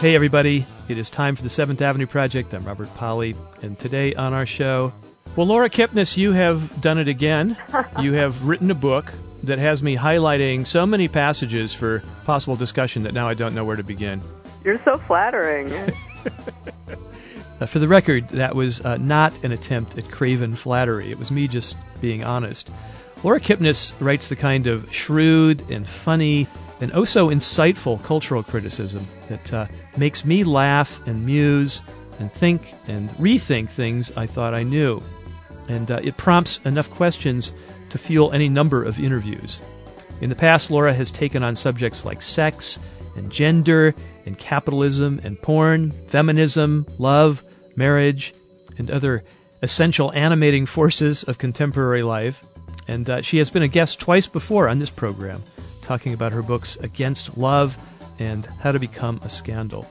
Hey, everybody. It is time for the Seventh Avenue Project. I'm Robert Pollie, and today on our show, well, Laura Kipnis, you have done it again. you have written a book that has me highlighting so many passages for possible discussion that now I don't know where to begin. You're so flattering. uh, for the record, that was uh, not an attempt at craven flattery. It was me just being honest. Laura Kipnis writes the kind of shrewd and funny and oh so insightful cultural criticism that uh, makes me laugh and muse and think and rethink things I thought I knew. And uh, it prompts enough questions to fuel any number of interviews. In the past, Laura has taken on subjects like sex and gender and capitalism and porn, feminism, love, marriage, and other essential animating forces of contemporary life. And uh, she has been a guest twice before on this program, talking about her books Against Love and How to Become a Scandal.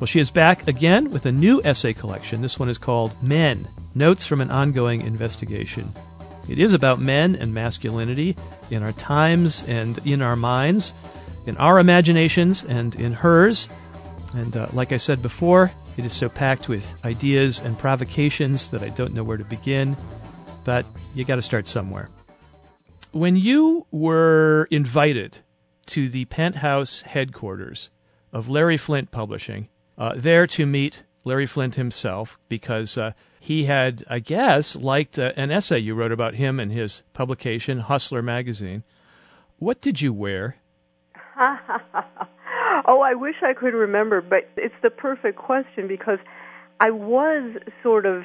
Well, she is back again with a new essay collection. This one is called Men Notes from an Ongoing Investigation. It is about men and masculinity in our times and in our minds, in our imaginations and in hers. And uh, like I said before, it is so packed with ideas and provocations that I don't know where to begin, but you got to start somewhere. When you were invited to the penthouse headquarters of Larry Flynt Publishing, uh, there to meet Larry Flynt himself because uh, he had, I guess, liked uh, an essay you wrote about him and his publication, Hustler Magazine. What did you wear? oh, I wish I could remember, but it's the perfect question because I was sort of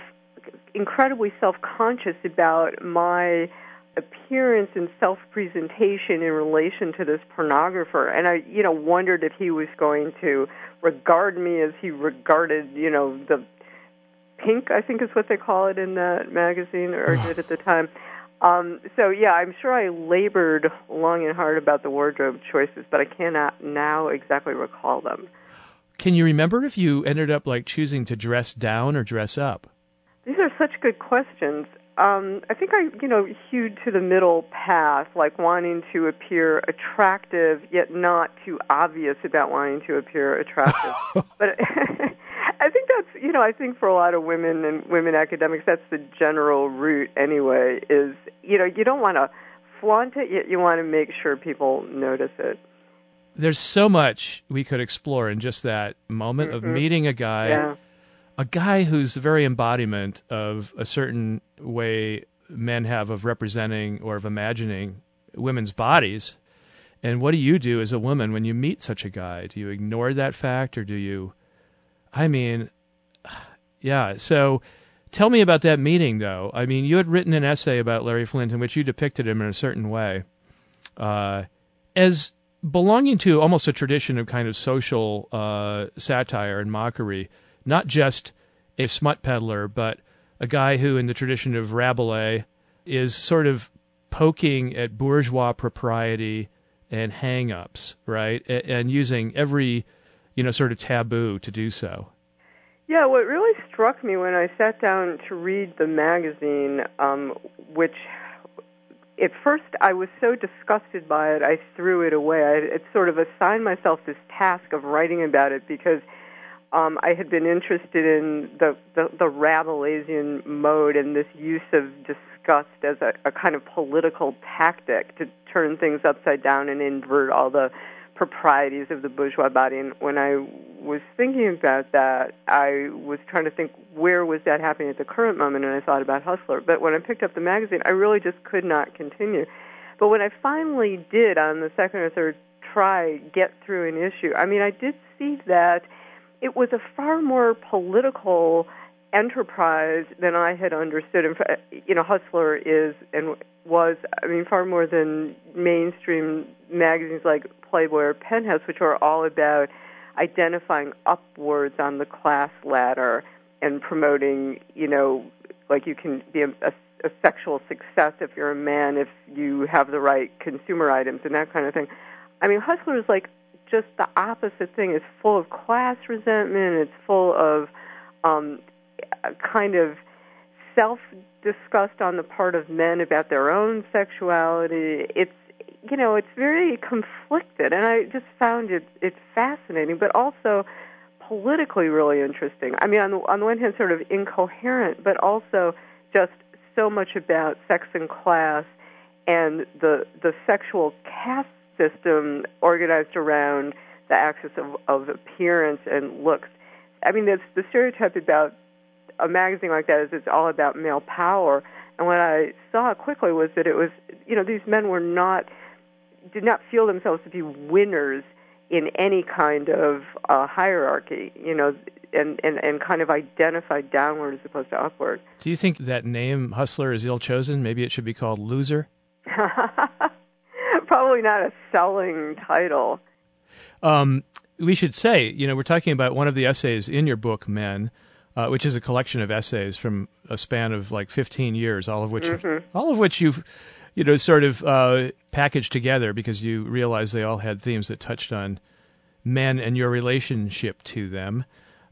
incredibly self conscious about my appearance and self presentation in relation to this pornographer. And I you know wondered if he was going to regard me as he regarded you know the pink I think is what they call it in that magazine or did at the time. Um so yeah I'm sure I labored long and hard about the wardrobe choices but I cannot now exactly recall them. Can you remember if you ended up like choosing to dress down or dress up? These are such good questions um, I think I, you know, hewed to the middle path, like wanting to appear attractive, yet not too obvious about wanting to appear attractive. but I think that's, you know, I think for a lot of women and women academics, that's the general route anyway. Is you know, you don't want to flaunt it, yet you want to make sure people notice it. There's so much we could explore in just that moment mm-hmm. of meeting a guy. Yeah a guy who's the very embodiment of a certain way men have of representing or of imagining women's bodies. And what do you do as a woman when you meet such a guy? Do you ignore that fact or do you? I mean, yeah. So tell me about that meeting, though. I mean, you had written an essay about Larry Flynt in which you depicted him in a certain way uh, as belonging to almost a tradition of kind of social uh, satire and mockery not just a smut peddler, but a guy who, in the tradition of Rabelais, is sort of poking at bourgeois propriety and hang-ups, right? And using every, you know, sort of taboo to do so. Yeah, what really struck me when I sat down to read the magazine, um, which at first I was so disgusted by it, I threw it away. I sort of assigned myself this task of writing about it because – um, I had been interested in the, the, the Rabelaisian mode and this use of disgust as a, a kind of political tactic to turn things upside down and invert all the proprieties of the bourgeois body. And when I was thinking about that, I was trying to think where was that happening at the current moment, and I thought about Hustler. But when I picked up the magazine, I really just could not continue. But when I finally did, on the second or third try, get through an issue, I mean, I did see that – it was a far more political enterprise than I had understood. Fact, you know, Hustler is and was, I mean, far more than mainstream magazines like Playboy or Penthouse, which are all about identifying upwards on the class ladder and promoting, you know, like you can be a, a, a sexual success if you're a man if you have the right consumer items and that kind of thing. I mean, Hustler is like just the opposite thing. It's full of class resentment. It's full of um, kind of self disgust on the part of men about their own sexuality. It's you know, it's very conflicted, and I just found it it's fascinating, but also politically really interesting. I mean, on the, on the one hand, sort of incoherent, but also just so much about sex and class and the the sexual caste system organized around the axis of, of appearance and looks. I mean, it's the stereotype about a magazine like that is it's all about male power. And what I saw quickly was that it was, you know, these men were not, did not feel themselves to be winners in any kind of uh, hierarchy, you know, and, and, and kind of identified downward as opposed to upward. Do you think that name, Hustler, is ill chosen? Maybe it should be called Loser? Probably not a selling title. Um, we should say, you know, we're talking about one of the essays in your book, Men, uh, which is a collection of essays from a span of like 15 years, all of which, mm-hmm. all of which you've, you know, sort of uh, packaged together because you realized they all had themes that touched on men and your relationship to them.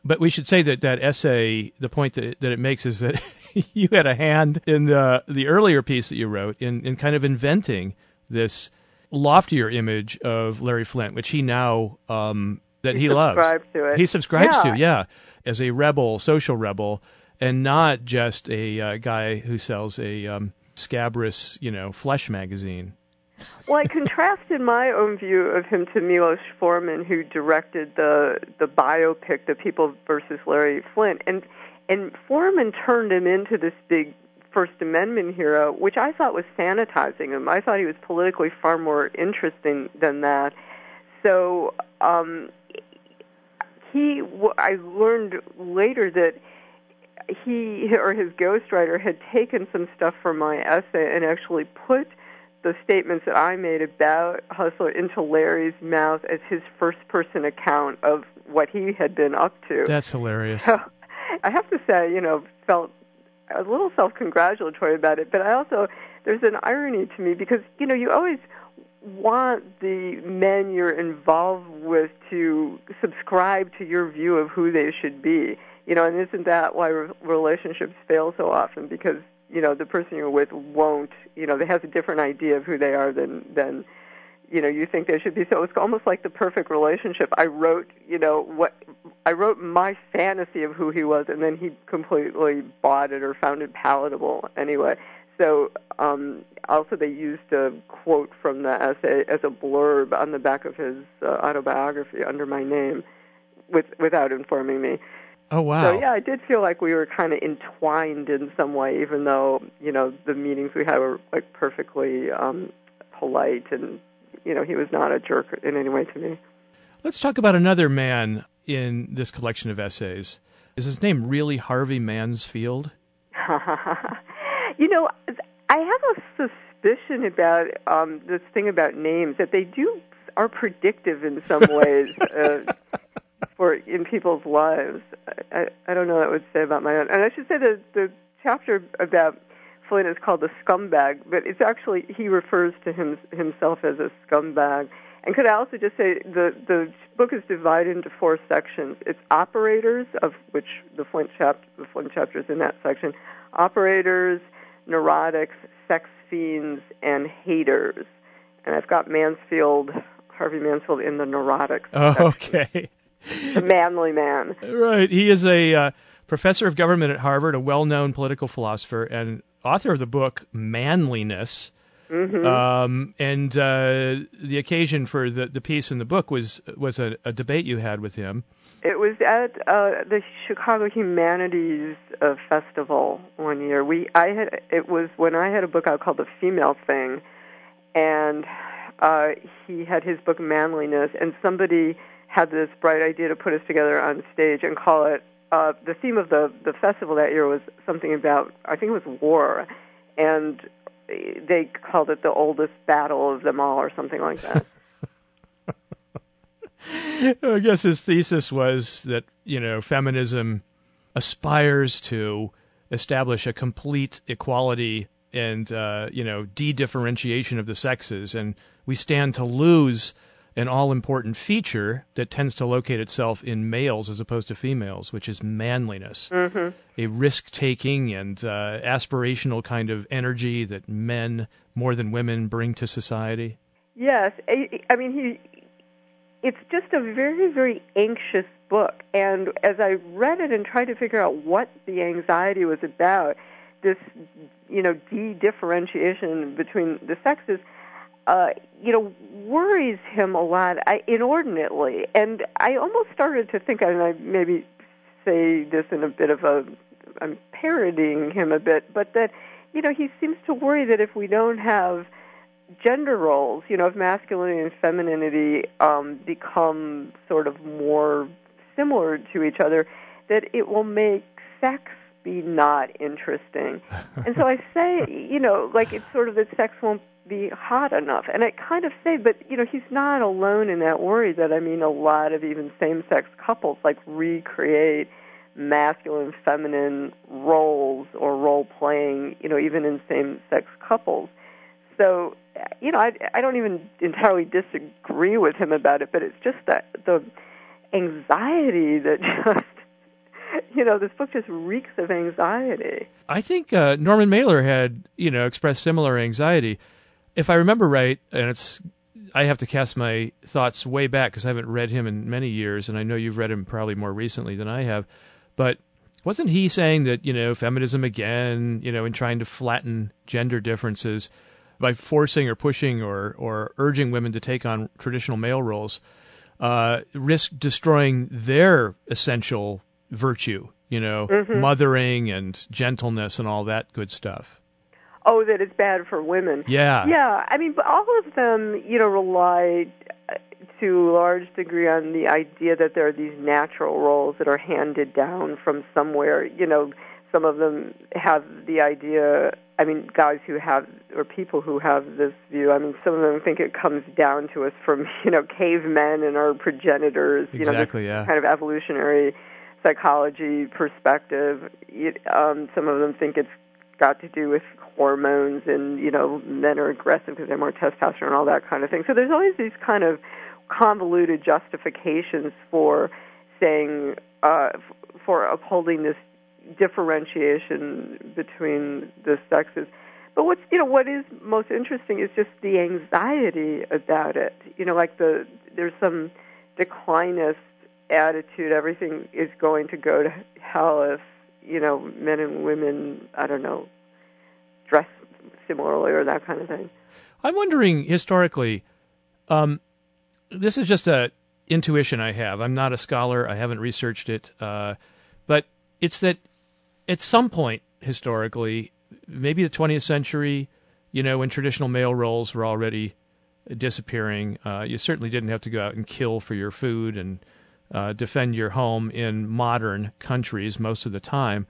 But we should say that that essay, the point that, that it makes is that you had a hand in the the earlier piece that you wrote in, in kind of inventing this loftier image of Larry Flynt, which he now um, that he, he loves. To it. He subscribes yeah. to, yeah, as a rebel, social rebel, and not just a uh, guy who sells a um, scabrous, you know, flesh magazine. Well, I contrasted my own view of him to Milos Forman, who directed the the biopic, The People versus Larry Flynt, and and Forman turned him into this big First Amendment hero, which I thought was sanitizing him. I thought he was politically far more interesting than that. So um, he, I learned later that he or his ghostwriter had taken some stuff from my essay and actually put the statements that I made about Hustler into Larry's mouth as his first person account of what he had been up to. That's hilarious. So I have to say, you know, felt a little self-congratulatory about it, but I also there's an irony to me because you know you always want the men you're involved with to subscribe to your view of who they should be. You know, and isn't that why re- relationships fail so often? Because you know the person you're with won't. You know, they has a different idea of who they are than than you know you think they should be. So it's almost like the perfect relationship. I wrote you know what i wrote my fantasy of who he was and then he completely bought it or found it palatable anyway. So um also they used a quote from the essay as a blurb on the back of his uh, autobiography under my name with without informing me. Oh wow! So yeah, I did feel like we were kind of entwined in some way, even though you know the meetings we had were like perfectly um, polite and you know, he was not a jerk in any way to me. Let's talk about another man in this collection of essays. Is his name really Harvey Mansfield? you know, I have a suspicion about um, this thing about names that they do are predictive in some ways uh, for in people's lives. I, I don't know what I would say about my own. And I should say that the chapter about Flynt is called a scumbag, but it's actually he refers to him, himself as a scumbag. And could I also just say the the book is divided into four sections. It's operators, of which the Flynt chapter the Flynt chapter is in that section. Operators, neurotics, sex fiends, and haters. And I've got Mansfield, Harvey Mansfield, in the neurotics. Oh, okay. The manly man. Right. He is a uh, professor of government at Harvard, a well-known political philosopher, and author of the book Manliness. Mm-hmm. Um, and uh, the occasion for the, the piece in the book was was a, a debate you had with him. It was at uh, the Chicago Humanities uh, Festival one year. We I had it was when I had a book out called The Female Thing, and uh, he had his book Manliness, and somebody had this bright idea to put us together on stage and call it uh, the theme of the the festival that year was something about I think it was war, and they called it the oldest battle of them all or something like that. I guess his thesis was that you know feminism aspires to establish a complete equality and uh, you know de-differentiation of the sexes, and we stand to lose an all important feature that tends to locate itself in males as opposed to females, which is manliness, mm-hmm. a risk taking and uh, aspirational kind of energy that men more than women bring to society. Yes, I, I mean he. It's just a very very anxious book, and as I read it and tried to figure out what the anxiety was about, this you know de-differentiation between the sexes uh, you know, worries him a lot I, inordinately. And I almost started to think, and I maybe say this in a bit of a, I'm parodying him a bit, but that, you know, he seems to worry that if we don't have gender roles, you know, if masculinity and femininity um, become sort of more similar to each other, that it will make sex be not interesting. and so I say, you know, like it's sort of that sex won't be hot enough. And I kind of say, but you know, he's not alone in that worry. That I mean, a lot of even same-sex couples like recreate masculine, feminine roles or role playing. You know, even in same-sex couples. So, you know, I I don't even entirely disagree with him about it, but it's just that the anxiety that just you know, this book just reeks of anxiety. I think uh, Norman Mailer had, you know, expressed similar anxiety if I remember right, and it's I have to cast my thoughts way back because I haven't read him in many years, and I know you've read him probably more recently than I have. But wasn't he saying that you know feminism again, you know, in trying to flatten gender differences by forcing or pushing or or urging women to take on traditional male roles, uh, risk destroying their essential virtue, you know, mm-hmm. mothering and gentleness and all that good stuff oh, that it's bad for women. Yeah. Yeah. I mean, but all of them, you know, rely uh, to a large degree on the idea that there are these natural roles that are handed down from somewhere. You know, some of them have the idea. I mean, guys who have, or people who have this view. I mean, some of them think it comes down to us from, you know, cavemen and our progenitors. Exactly. You know, yeah. Kind of evolutionary psychology perspective. It, um, some of them think it's got to do with hormones and you know men are aggressive because they have more testosterone and all that kind of thing. So there's always these kind of convoluted justifications for saying uh, for upholding this differentiation between the sexes. But what's you know what is most interesting is just the anxiety about it. You know, like the there's some declinist attitude. Everything is going to go to hell if you know men and women. I don't know dress similarly or that kind of thing. I'm wondering historically. Um, this is just a intuition I have. I'm not a scholar. I haven't researched it, uh, but it's that at some point historically, maybe the 20th century, you know, when traditional male roles were already disappearing, uh, you certainly didn't have to go out and kill for your food and uh, defend your home in modern countries most of the time.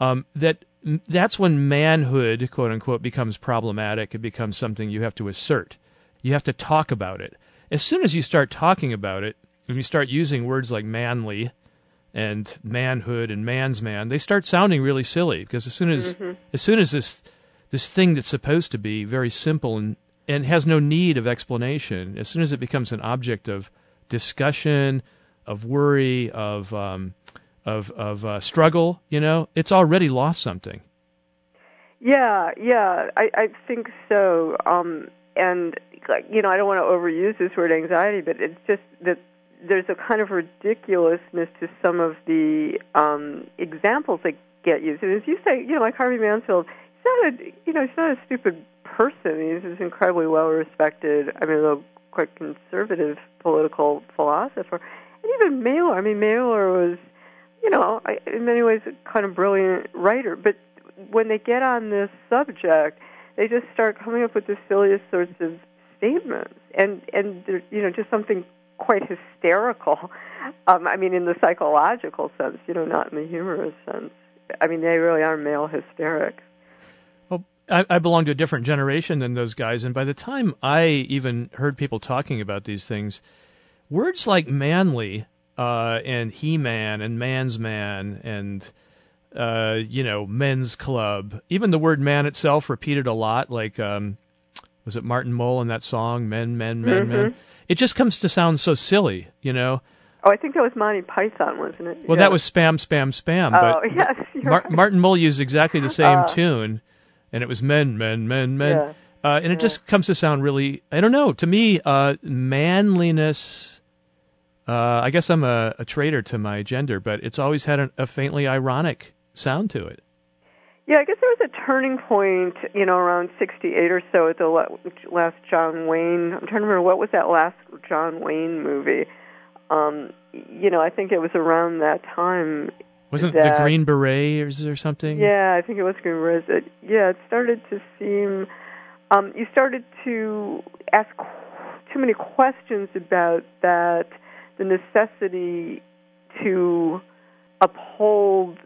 Um, that that's when manhood, quote unquote, becomes problematic. It becomes something you have to assert. You have to talk about it. As soon as you start talking about it, and you start using words like manly and manhood and man's man, they start sounding really silly because as soon as mm-hmm. as soon as this this thing that's supposed to be very simple and and has no need of explanation, as soon as it becomes an object of discussion, of worry, of um, of of uh, struggle, you know, it's already lost something. Yeah, yeah, I, I think so. Um, and like, you know, I don't want to overuse this word anxiety, but it's just that there's a kind of ridiculousness to some of the um, examples that get used. And as you say, you know, like Harvey Mansfield, he's not a, you know, he's not a stupid person. He's this incredibly well respected. I mean, a quite conservative political philosopher. And even Mailer. I mean, Mailer was you know, I, in many ways, a kind of brilliant writer. But when they get on this subject, they just start coming up with the silliest sorts of statements, and and you know just something quite hysterical. Um, I mean, in the psychological sense, you know, not in the humorous sense. I mean, they really are male hysterics. Well, I, I belong to a different generation than those guys, and by the time I even heard people talking about these things, words like manly uh, and He Man and Man's Man and uh, you know Men's Club. Even the word man itself repeated a lot, like um, was it Martin Mull in that song Men Men Men Mm-hmm. Men? It just comes to sound so silly, you know. Oh, I think that was Monty Python, wasn't it? Well, Yeah. that was spam spam spam, Oh, but yes, Mar- right. Martin Mull used exactly the same Uh. tune, and it was Men Men Men Men. Yeah. Uh, and it just comes to sound really, I don't know. To me, uh, manliness. Uh, I guess I'm a, a traitor to my gender, but it's always had an, a faintly ironic sound to it. Yeah, I guess there was a turning point, you know, around 68 or so at the last John Wayne. I'm trying to remember what was that last John Wayne movie. Um, you know, I think it was around that time. Wasn't that- the Green Berets or something? Yeah, I think it was Green Berets. It, yeah, it started to seem. Um, you started to ask too many questions about that, the necessity to uphold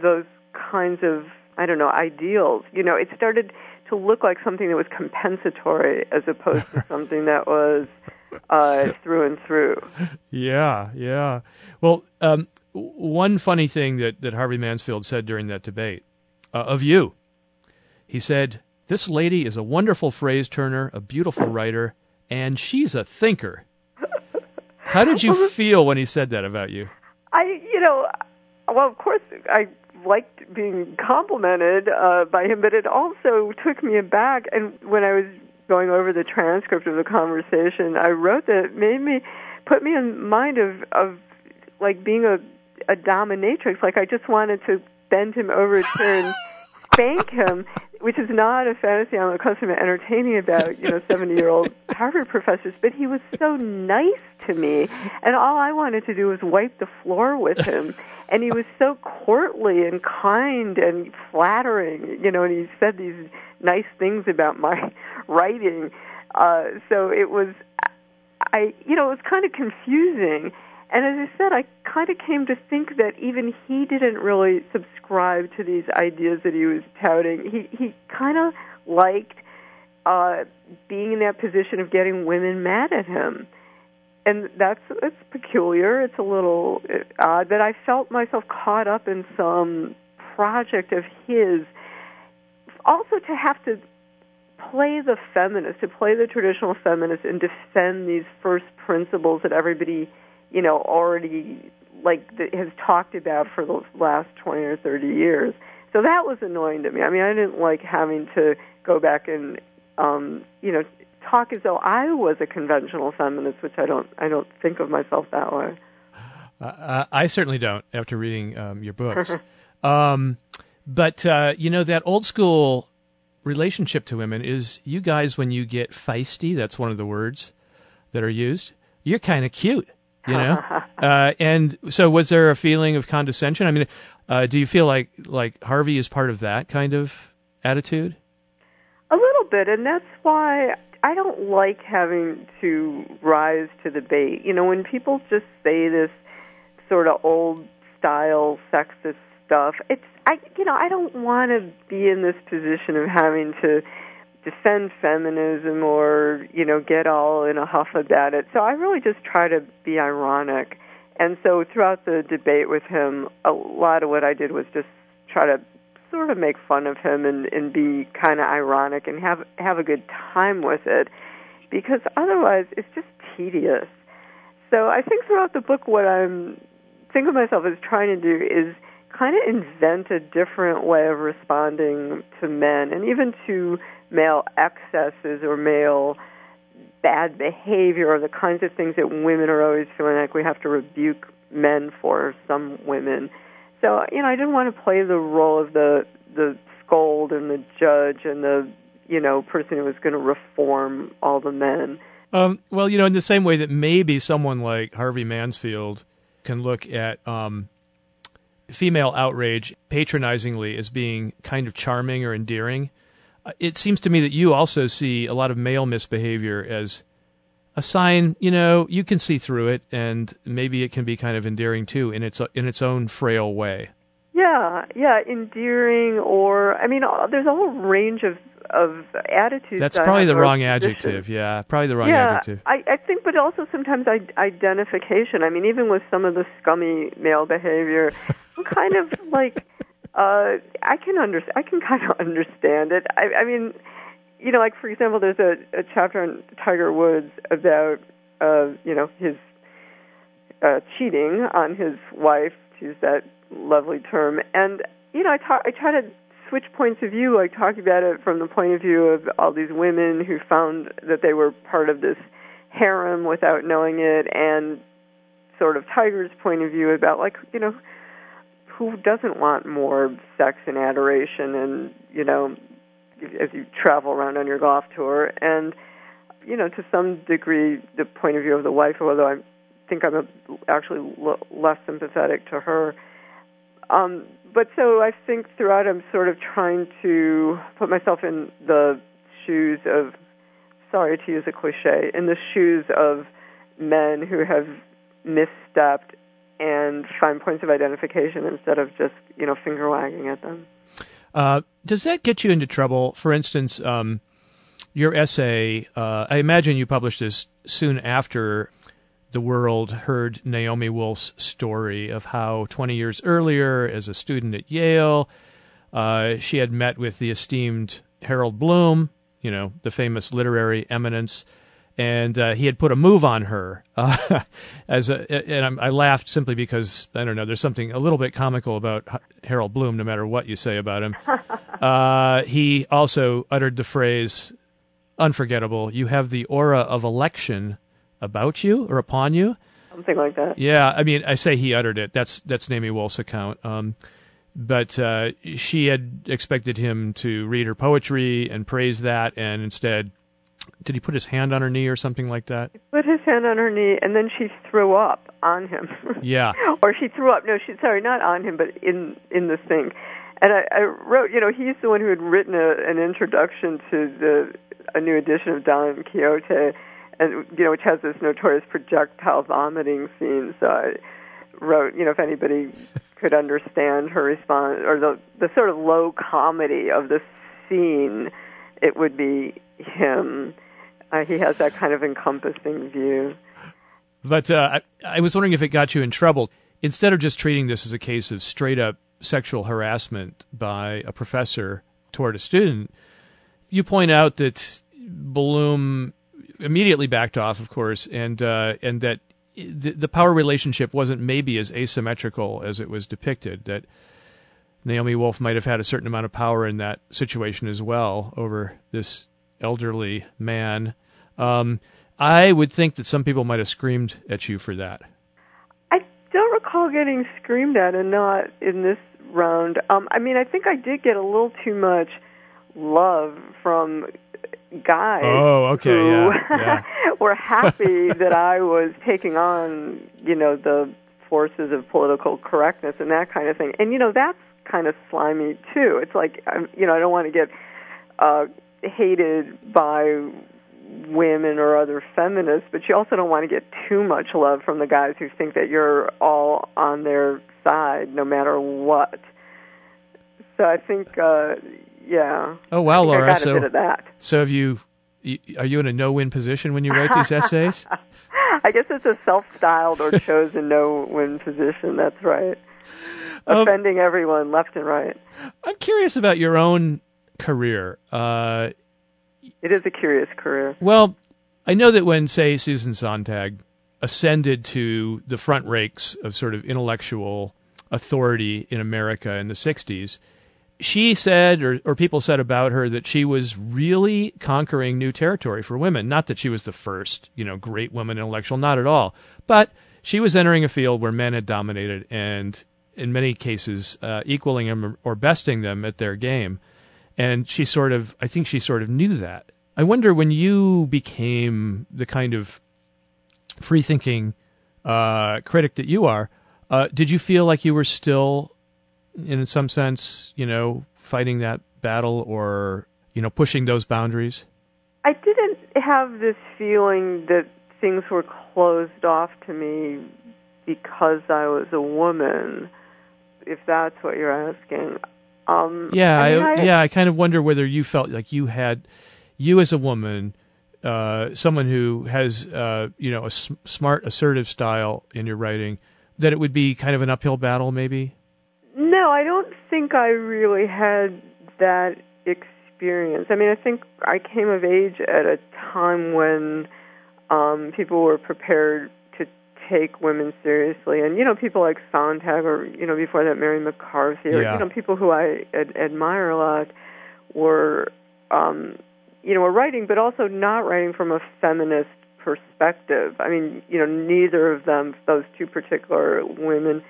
those kinds of I don't know ideals. You know, it started to look like something that was compensatory as opposed to something that was uh, through and through. Yeah, yeah. Well, um, one funny thing that, that Harvey Mansfield said during that debate uh, of you, he said, This lady is a wonderful phrase turner, a beautiful writer, and she's a thinker. How did you feel when he said that about you? I, you know, well, of course, I liked being complimented uh, by him, but it also took me aback. And when I was going over the transcript of the conversation, I wrote that it made me put me in mind of of like being a a dominatrix. Like I just wanted to bend him over a chair and spank him, which is not a fantasy I'm accustomed to entertaining about, you know, 70 year old Harvard professors. But he was so nice to me, and all I wanted to do was wipe the floor with him. And he was so courtly and kind and flattering, you know, and he said these nice things about my writing. Uh, so it was, I, you know, it was kind of confusing. And as I said, I kind of came to think that even he didn't really subscribe to these ideas that he was touting. He he kind of liked uh, being in that position of getting women mad at him, and that's it's peculiar. It's a little odd, but I felt myself caught up in some project of his. Also, to have to play the feminist, to play the traditional feminist, and defend these first principles that everybody you know already like that has talked about for the last 20 or 30 years so that was annoying to me i mean i didn't like having to go back and um you know talk as though i was a conventional feminist which i don't i don't think of myself that way Uh, I certainly don't after reading um, your books. um, but, uh, you know, that old school relationship to women is you guys, when you get feisty, that's one of the words that are used, you're kind of cute. You know, uh, and so was there a feeling of condescension? I mean, uh, do you feel like like Harvey is part of that kind of attitude? A little bit, and that's why I don't like having to rise to the bait. You know, when people just say this sort of old style sexist stuff, it's I you know, I don't want to be in this position of having to defend feminism or, you know, get all in a huff about it. So I really just try to be ironic. And so throughout the debate with him, a lot of what I did was just try to sort of make fun of him and, and be kind of ironic and have have a good time with it because otherwise it's just tedious. So I think throughout the book what I'm think of myself as trying to do is kind of invent a different way of responding to men and even to male excesses or male bad behavior or the kinds of things that women are always feeling like we have to rebuke men for some women. So, you know, I didn't want to play the role of the the scold and the judge and the, you know, person who was going to reform all the men. Um, well, you know, in the same way that maybe someone like Harvey Mansfield can look at um, female outrage patronizingly as being kind of charming or endearing, it seems to me that you also see a lot of male misbehavior as a sign. You know, you can see through it, and maybe it can be kind of endearing too in its in its own frail way. Yeah, yeah, endearing or I mean, uh, there's a whole range of of attitudes. That's probably the wrong positions. adjective. Yeah, probably the wrong yeah, adjective. I, I think, but also sometimes I, identification. I mean, even with some of the scummy male behavior, I'm kind of like, uh, I can under, I can kind of understand it. I, I mean, you know, like for example, there's a, a chapter on Tiger Woods about, uh, you know, his uh, cheating on his wife, to use that lovely term, and you know, I talk, I try to switch points of view, like talking about it from the point of view of all these women who found that they were part of this harem without knowing it, and sort of Tiger's point of view about like, you know, who doesn't want more sex and adoration and, you know, as you travel around on your golf tour? And you know to some degree the point of view of the wife although I think I'm a, actually l- less sympathetic to her. Um but so I think throughout I'm sort of trying to put myself in the shoes of sorry to use a cliche in the shoes of men who have misstepped and find points of identification instead of just you know finger wagging at them. Uh, does that get you into trouble? For instance, um, your essay. Uh, I imagine you published this soon after the world heard Naomi Wolf's story of how 20 years earlier, as a student at Yale, uh, she had met with the esteemed Harold Bloom, you know, the famous literary eminence, and uh, he had put a move on her. Uh, as a, and I laughed simply because I don't know. There's something a little bit comical about Harold Bloom, no matter what you say about him. Uh, he also uttered the phrase, "Unforgettable." You have the aura of election about you or upon you. Something like that. Yeah, I mean, I say he uttered it. That's that's Naomi Wolf's account. Um, but uh, she had expected him to read her poetry and praise that, and instead did he put his hand on her knee or something like that? He put his hand on her knee, and then she threw up on him. Yeah. or she threw up. No, she sorry, not on him, but in in the sink. And I, I wrote, you know, he's the one who had written a, an introduction to the a new edition of Don Quixote, and you know, which has this notorious projectile vomiting scene. So I wrote, you know, if anybody could understand her response or the the sort of low comedy of the scene, it would be him. Uh, he has that kind of encompassing view. But uh, I, I was wondering if it got you in trouble. Instead of just treating this as a case of straight up sexual harassment by a professor toward a student, you point out that Bloom immediately backed off, of course, and uh, and that the, the power relationship wasn't maybe as asymmetrical as it was depicted. That Naomi Wolf might have had a certain amount of power in that situation as well over this elderly man. Um, I would think that some people might have screamed at you for that. I don't recall getting screamed at, and not in this round. Um, I mean, I think I did get a little too much love from guys oh, okay, who yeah, yeah. were happy that I was taking on, you know, the forces of political correctness and that kind of thing. And you know, that's kind of slimy too. It's like, you know, I don't want to get uh, hated by women or other feminists, but you also don't want to get too much love from the guys who think that you're all on their side no matter what. So I think, uh, yeah. Oh wow, Laura. So, bit of that. so have you? Are you in a no-win position when you write these essays? I guess it's a self-styled or chosen no-win position. That's right. Um, Offending everyone left and right. I'm curious about your own career. Uh, It is a curious career. well, I know that when, say, Susan Sontag ascended to the front ranks of sort of intellectual authority in America in the 60s, she said, or, or people said about her, that she was really conquering new territory for women. Not that she was the first, you know, great woman intellectual, not at all. But she was entering a field where men had dominated and, in many cases, uh, equaling them or besting them at their game. And she sort of, I think she sort of knew that. I wonder when you became the kind of free thinking uh, critic that you are, uh, did you feel like you were still, in some sense, you know, fighting that battle or, you know, pushing those boundaries? I didn't have this feeling that things were closed off to me because I was a woman, if that's what you're asking. Um, Yeah, I mean, I, I- yeah. I kind of wonder whether you felt like you had, you as a woman, uh, someone who has, uh, you know, a s- smart, assertive style in your writing, that it would be kind of an uphill battle, maybe. No, I don't think I really had that experience. I mean, I think I came of age at a time when um, people were prepared take women seriously, and you know, people like Sontag, or you know, before that, Mary McCarthy, or yeah. you know, people who I ad- admire a lot were, um, you know, were writing, but also not writing from a feminist perspective. I mean, you know, neither of them, those two particular women,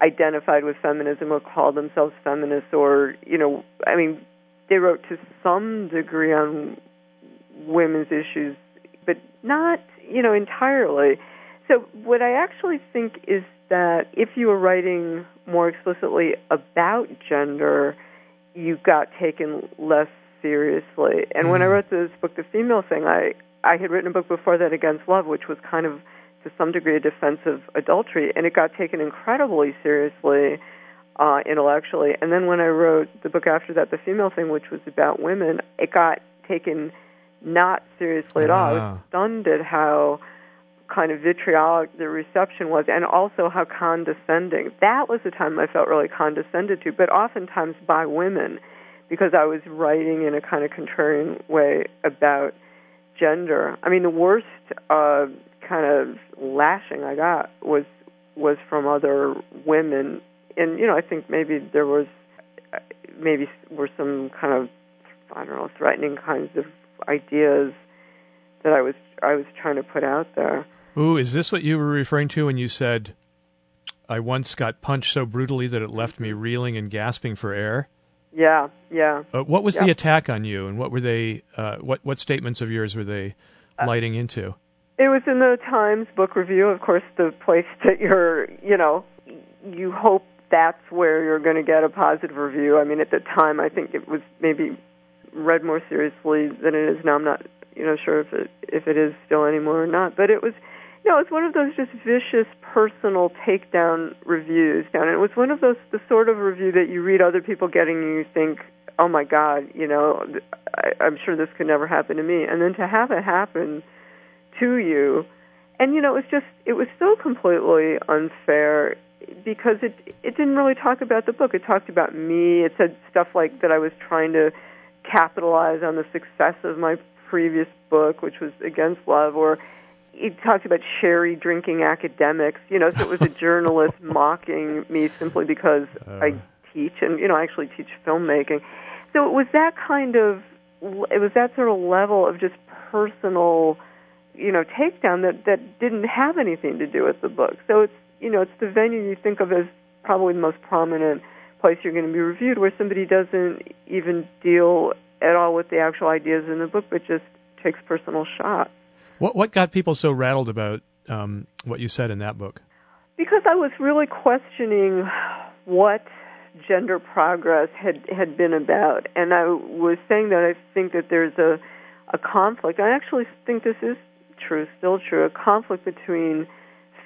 identified with feminism or called themselves feminists, or you know, I mean, they wrote to some degree on women's issues, but not, you know, entirely. So, what I actually think is that if you were writing more explicitly about gender, you got taken less seriously. And mm-hmm. when I wrote this book, The Female Thing, I I had written a book before that, Against Love, which was kind of to some degree a defense of adultery, and it got taken incredibly seriously uh, intellectually. And then when I wrote the book after that, The Female Thing, which was about women, it got taken not seriously at all. I was stunned at how kind of vitriolic the reception was, and also how condescending. That was the time I felt really condescended to, but oftentimes by women, because I was writing in a kind of contrarian way about gender. I mean, the worst uh, kind of lashing I got was was from other women, and you know, I think maybe there was maybe were some kind of I don't know threatening kinds of ideas that I was I was trying to put out there. Ooh, is this what you were referring to when you said, I once got punched so brutally that it left me reeling and gasping for air? Yeah, yeah. Uh, what was Yeah. the attack on you, and what were they? Uh, what what statements of yours were they Uh, lighting into? It was in the Times book review, of course, the place that you're, you know, you hope that's where you're going to get a positive review. I mean, at the time, I think it was maybe read more seriously than it is now. I'm not, you know, sure if it if it is still anymore or not. But it was, know, it's one of those just vicious personal takedown reviews. And it was one of those the sort of review that you read other people getting, and you think, oh my God, you know, I, I'm sure this could never happen to me. And then to have it happen to you, and you know, it was just it was so completely unfair because it it didn't really talk about the book. It talked about me. It said stuff like that I was trying to capitalize on the success of my previous book, which was Against Love, or it talked about sherry drinking academics. You know, so it was a journalist mocking me simply because I uh. teach, and you know, I actually teach filmmaking. So it was that kind of it was that sort of level of just personal, you know, takedown that that didn't have anything to do with the book. So it's you know, it's the venue you think of as probably the most prominent place you're going to be reviewed, where somebody doesn't even deal at all with the actual ideas in the book, but just takes personal shots. What what got people so rattled about um, what you said in that book? Because I was really questioning what gender progress had had been about, and I was saying that I think that there's a a conflict. I actually think this is true, still true, a conflict between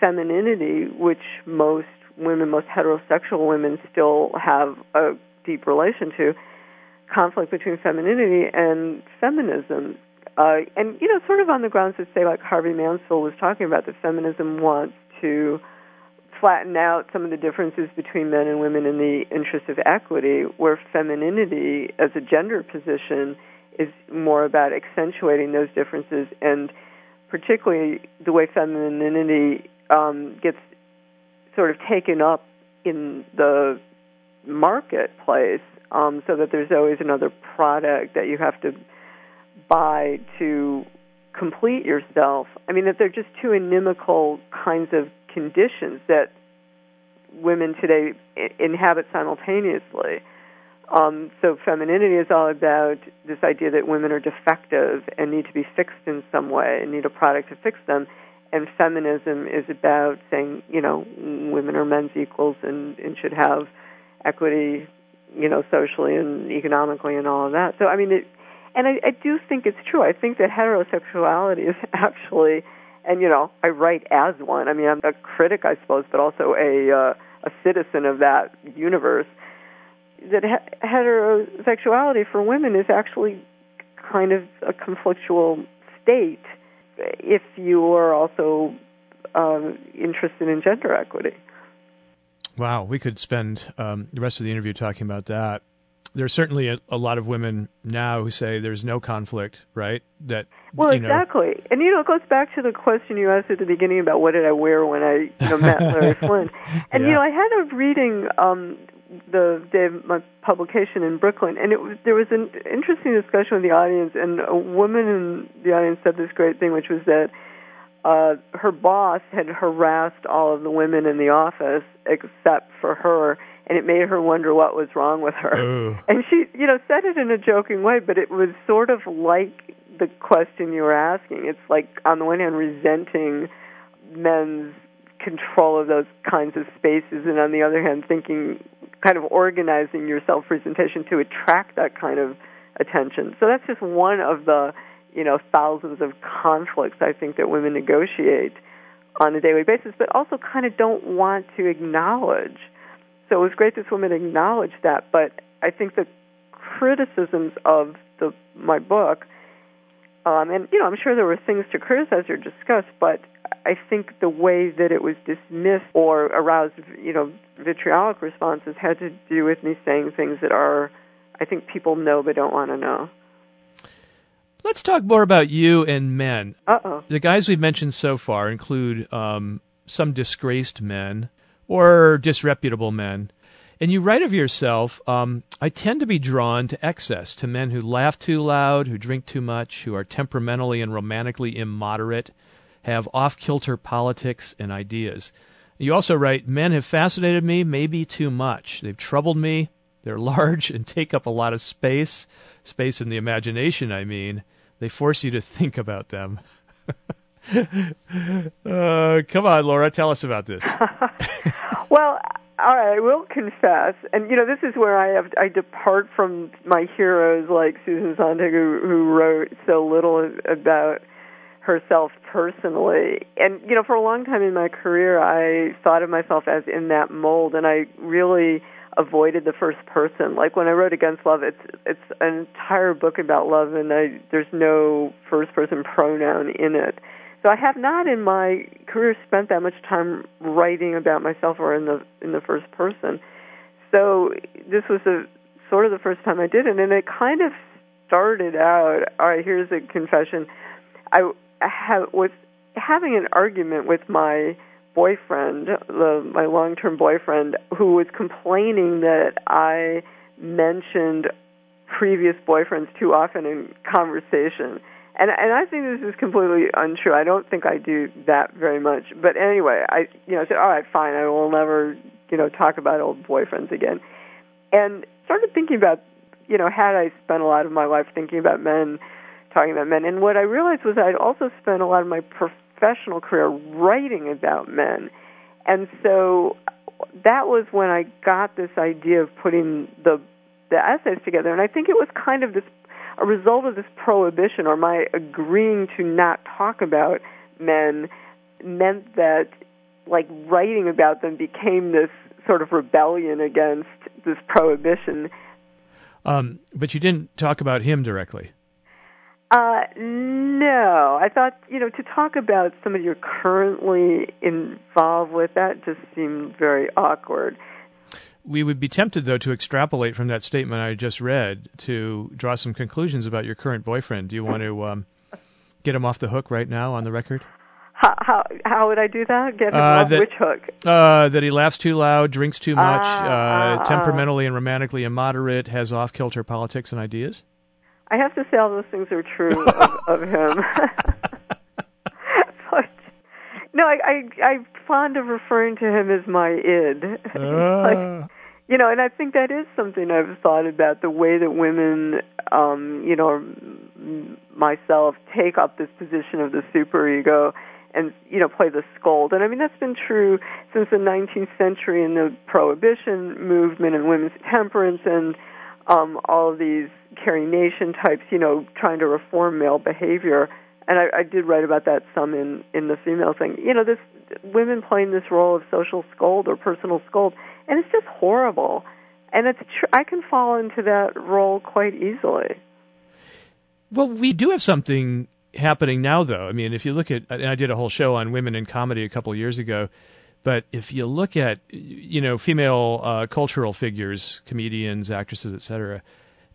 femininity, which most women, most heterosexual women, still have a deep relation to, conflict between femininity and feminism. Uh, and you know, sort of on the grounds that say, like Harvey Mansfield was talking about, that feminism wants to flatten out some of the differences between men and women in the interest of equity, where femininity as a gender position is more about accentuating those differences, and particularly the way femininity um, gets sort of taken up in the marketplace, um, so that there's always another product that you have to buy to complete yourself. I mean, that they're just two inimical kinds of conditions that women today inhabit simultaneously. Um, so femininity is all about this idea that women are defective and need to be fixed in some way and need a product to fix them. And feminism is about saying, you know, women are men's equals and, and should have equity, you know, socially and economically and all of that. So I mean, it, and I, I do think it's true. I think that heterosexuality is actually, and you know, I write as one. I mean, I'm a critic, I suppose, but also a uh, a citizen of that universe. That he- heterosexuality for women is actually kind of a conflictual state if you are also um, interested in gender equity. Wow, we could spend um, the rest of the interview talking about that. There's certainly a, a, lot of women now who say there's no conflict, right? That well, you know, exactly, and you know, it goes back to the question you asked at the beginning about what did I wear when I you know met Larry Flynt, and yeah. you know, I had a reading um, the day of my publication in Brooklyn, and it was there was an interesting discussion with the audience, and a woman in the audience said this great thing, which was that. Uh, her boss had harassed all of the women in the office except for her, and it made her wonder what was wrong with her. Ooh. And she, you know, said it in a joking way, but it was sort of like the question you were asking. It's like on the one hand resenting men's control of those kinds of spaces and on the other hand thinking kind of organizing your self presentation to attract that kind of attention. So that's just one of the, you know, thousands of conflicts I think that women negotiate on a daily basis, but also kind of don't want to acknowledge so it was great this woman acknowledged that, but I think the criticisms of the my book, um, and you know, I'm sure there were things to criticize or discuss, but I think the way that it was dismissed or aroused, you know, vitriolic responses had to do with me saying things that are, I think people know but don't want to know. Let's talk more about you and men. Uh oh. The guys we've mentioned so far include um, some disgraced men or disreputable men. And you write of yourself, um, I tend to be drawn to excess, to men who laugh too loud, who drink too much, who are temperamentally and romantically immoderate, have off kilter politics and ideas. You also write, Men have fascinated me, maybe too much. They've troubled me. They're large and take up a lot of space. Space in the imagination, I mean. They force you to think about them. come on, Laura, tell us about this. well, all right, I will confess, and you know, this is where I have I depart from my heroes like Susan Sontag, who, who wrote so little about herself personally. And you know, for a long time in my career, I thought of myself as in that mold, and I really avoided the first person. Like when I wrote Against Love, it's it's an entire book about love, and I there's no first person pronoun in it. So I have not in my career spent that much time writing about myself or in the in the first person. So this was a sort of the first time I did it, and it kind of started out. All right, here's a confession. I ha- was having an argument with my boyfriend, the, my long-term boyfriend, who was complaining that I mentioned previous boyfriends too often in conversation and and I think this is completely untrue. I don't think I do that very much. But anyway, I you know said, all right, fine, I will never you know talk about old boyfriends again, and started thinking about you know had I spent a lot of my life thinking about men, talking about men, and what I realized was I'd also spent a lot of my professional career writing about men, and so that was when I got this idea of putting the the essays together, and I think it was kind of this a result of this prohibition or my agreeing to not talk about men meant that like writing about them became this sort of rebellion against this prohibition. Um, but you didn't talk about him directly. Uh, no, I thought you know to talk about somebody you're currently involved with that just seemed very awkward we would be tempted, though, to extrapolate from that statement I just read to draw some conclusions about your current boyfriend. Do you want to um, get him off the hook right now on the record? How how, how would I do that? Get him uh, off that, which hook? Uh, that he laughs too loud, drinks too much, uh, uh, temperamentally and romantically immoderate, has off kilter politics and ideas. I have to say all those things are true of, of him. but no, I, I I'm fond of referring to him as my id. like, you know, and I think that is something I've thought about the way that women, um, you know, myself take up this position of the superego and you know play the scold. And I mean that's been true since the 19th century in the prohibition movement and women's temperance and um, all of these Carrie Nation types, you know, trying to reform male behavior. And I, I did write about that some in in the female thing. You know, this women playing this role of social scold or personal scold and it's just horrible. And it's tr- I can fall into that role quite easily. Well, we do have something happening now, though. I mean, if you look at, and I did a whole show on women in comedy a couple of years ago, But if you look at, you know, female uh, cultural figures, comedians, actresses, etc.,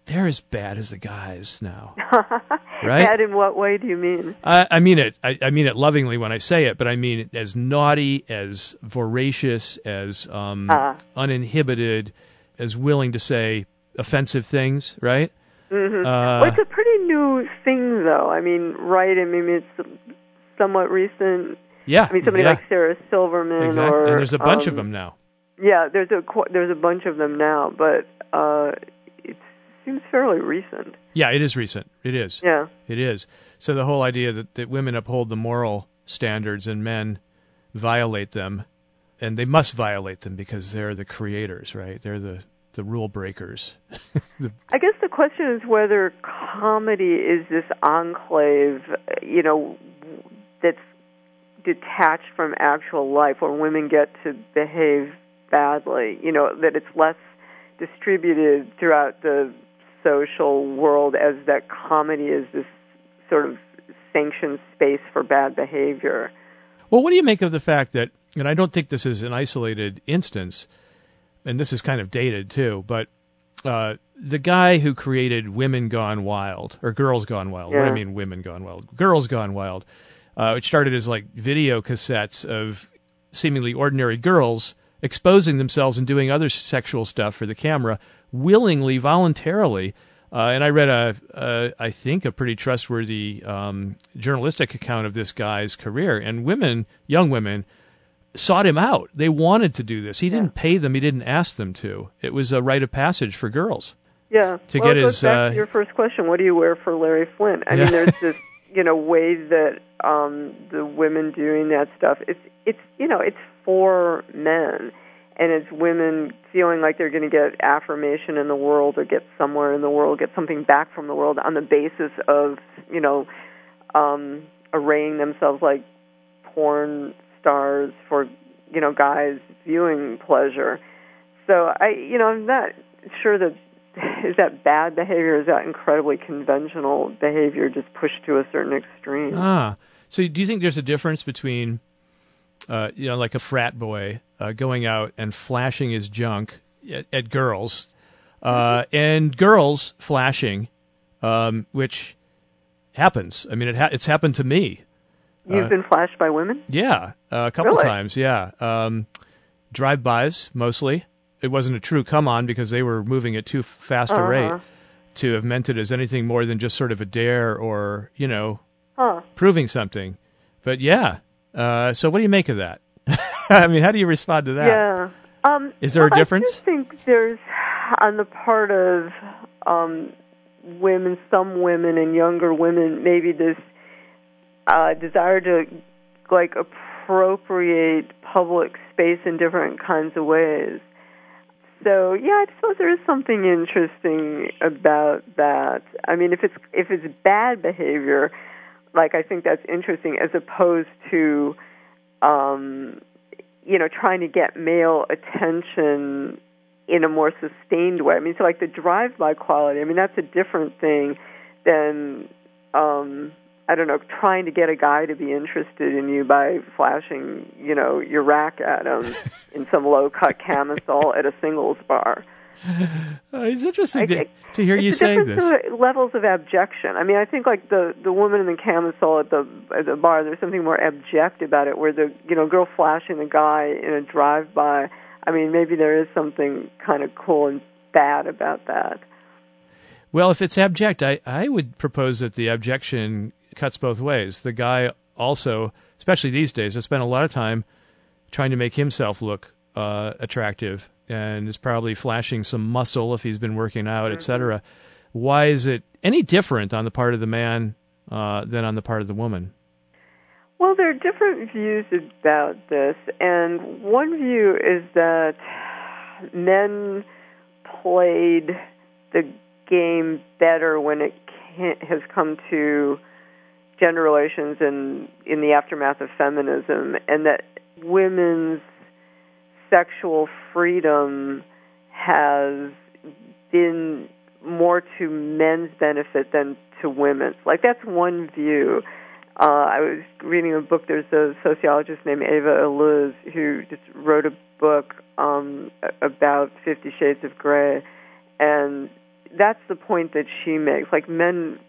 they're as bad as the guys now, right? Bad in what way do you mean? I, I mean it. I, I, mean it lovingly when I say it, but I mean it as naughty, as voracious, as um, uh. uninhibited, as willing to say offensive things, right? Mm-hmm. Uh, well, it's a pretty new thing, though. I mean, right? I mean, it's somewhat recent. Yeah. I mean, somebody yeah. like Sarah Silverman, exactly. or and there's a bunch um, of them now. Yeah, there's a there's a bunch of them now, but uh, seems fairly recent. Yeah, it is recent. It is. Yeah, it is. So the whole idea that, that women uphold the moral standards and men violate them, and they must violate them because they're the creators, right? They're the the rule breakers. the, I guess the question is whether comedy is this enclave, you know, that's detached from actual life, where women get to behave badly. You know, that it's less distributed throughout the social world as that comedy is this sort of sanctioned space for bad behavior. Well, what do you make of the fact that, and I don't think this is an isolated instance, and this is kind of dated too, but uh, the guy who created Women Gone Wild or Girls Gone Wild. Yeah. What do I mean, Women Gone Wild? Girls Gone Wild. Uh, which started as like video cassettes of seemingly ordinary girls exposing themselves and doing other sexual stuff for the camera willingly, voluntarily. Uh, and I read a, a, I think, a pretty trustworthy um, journalistic account of this guy's career. And women, young women, sought him out. They wanted to do this. He didn't pay them. He didn't ask them to. It was a rite of passage for girls. Yeah. To well, get it goes his back uh, to your first question. What do you wear for Larry Flynt? I Yeah. mean, there's this you know way that um, the women doing that stuff. It's it's you know it's for men, and it's women feeling like they're going to get affirmation in the world or get somewhere in the world, get something back from the world on the basis of you know um, arraying themselves like porn stars for you know guys viewing pleasure. So I you know I'm not sure that is that bad behavior is that incredibly conventional behavior just pushed to a certain extreme. Ah, so do you think there's a difference between, uh, you know, like a frat boy uh, going out and flashing his junk at, at girls, uh, and girls flashing, um, which happens. I mean, it ha- it's happened to me. You've uh, been flashed by women? Yeah, uh, a couple Really? times. Yeah, um, drive-bys mostly. It wasn't a true come on because they were moving at too fast a Uh-huh. rate to have meant it as anything more than just sort of a dare or you know Huh. proving something. But yeah, uh, so what do you make of that? I mean, how do you respond to that? Yeah. Um, Is there a difference? I just think there's, on the part of um, women, some women and younger women, maybe this uh, desire to like appropriate public space in different kinds of ways. So yeah, I suppose there is something interesting about that. I mean, if it's if it's bad behavior, like I think that's interesting, as opposed to, um, you know, trying to get male attention in a more sustained way. I mean, so like the drive-by quality. I mean, that's a different thing than, um, I don't know, trying to get a guy to be interested in you by flashing, you know, your rack at him in some low-cut camisole at a singles bar. Uh, it's interesting I- to, to hear you say this. levels of abjection. I mean, I think like the the woman in the camisole at the at the bar. There's something more abject about it, where the you know girl flashing the guy in a drive by. I mean, maybe there is something kind of cool and bad about that. Well, if it's abject, I, I would propose that the abjection cuts both ways. The guy also, especially these days, has spent a lot of time trying to make himself look uh, attractive and is probably flashing some muscle if he's been working out, etc. Why is it any different on the part of the man uh, than on the part of the woman? Well, there are different views about this, and one view is that men played the game better when it has come to gender relations and in the aftermath of feminism, and that women's sexual freedom has been more to men's benefit than to women's. Like that's one view. Uh, I was reading a book. There's a sociologist named Eva Illouz who just wrote a book um, about Fifty Shades of Grey, and that's the point that she makes. Like men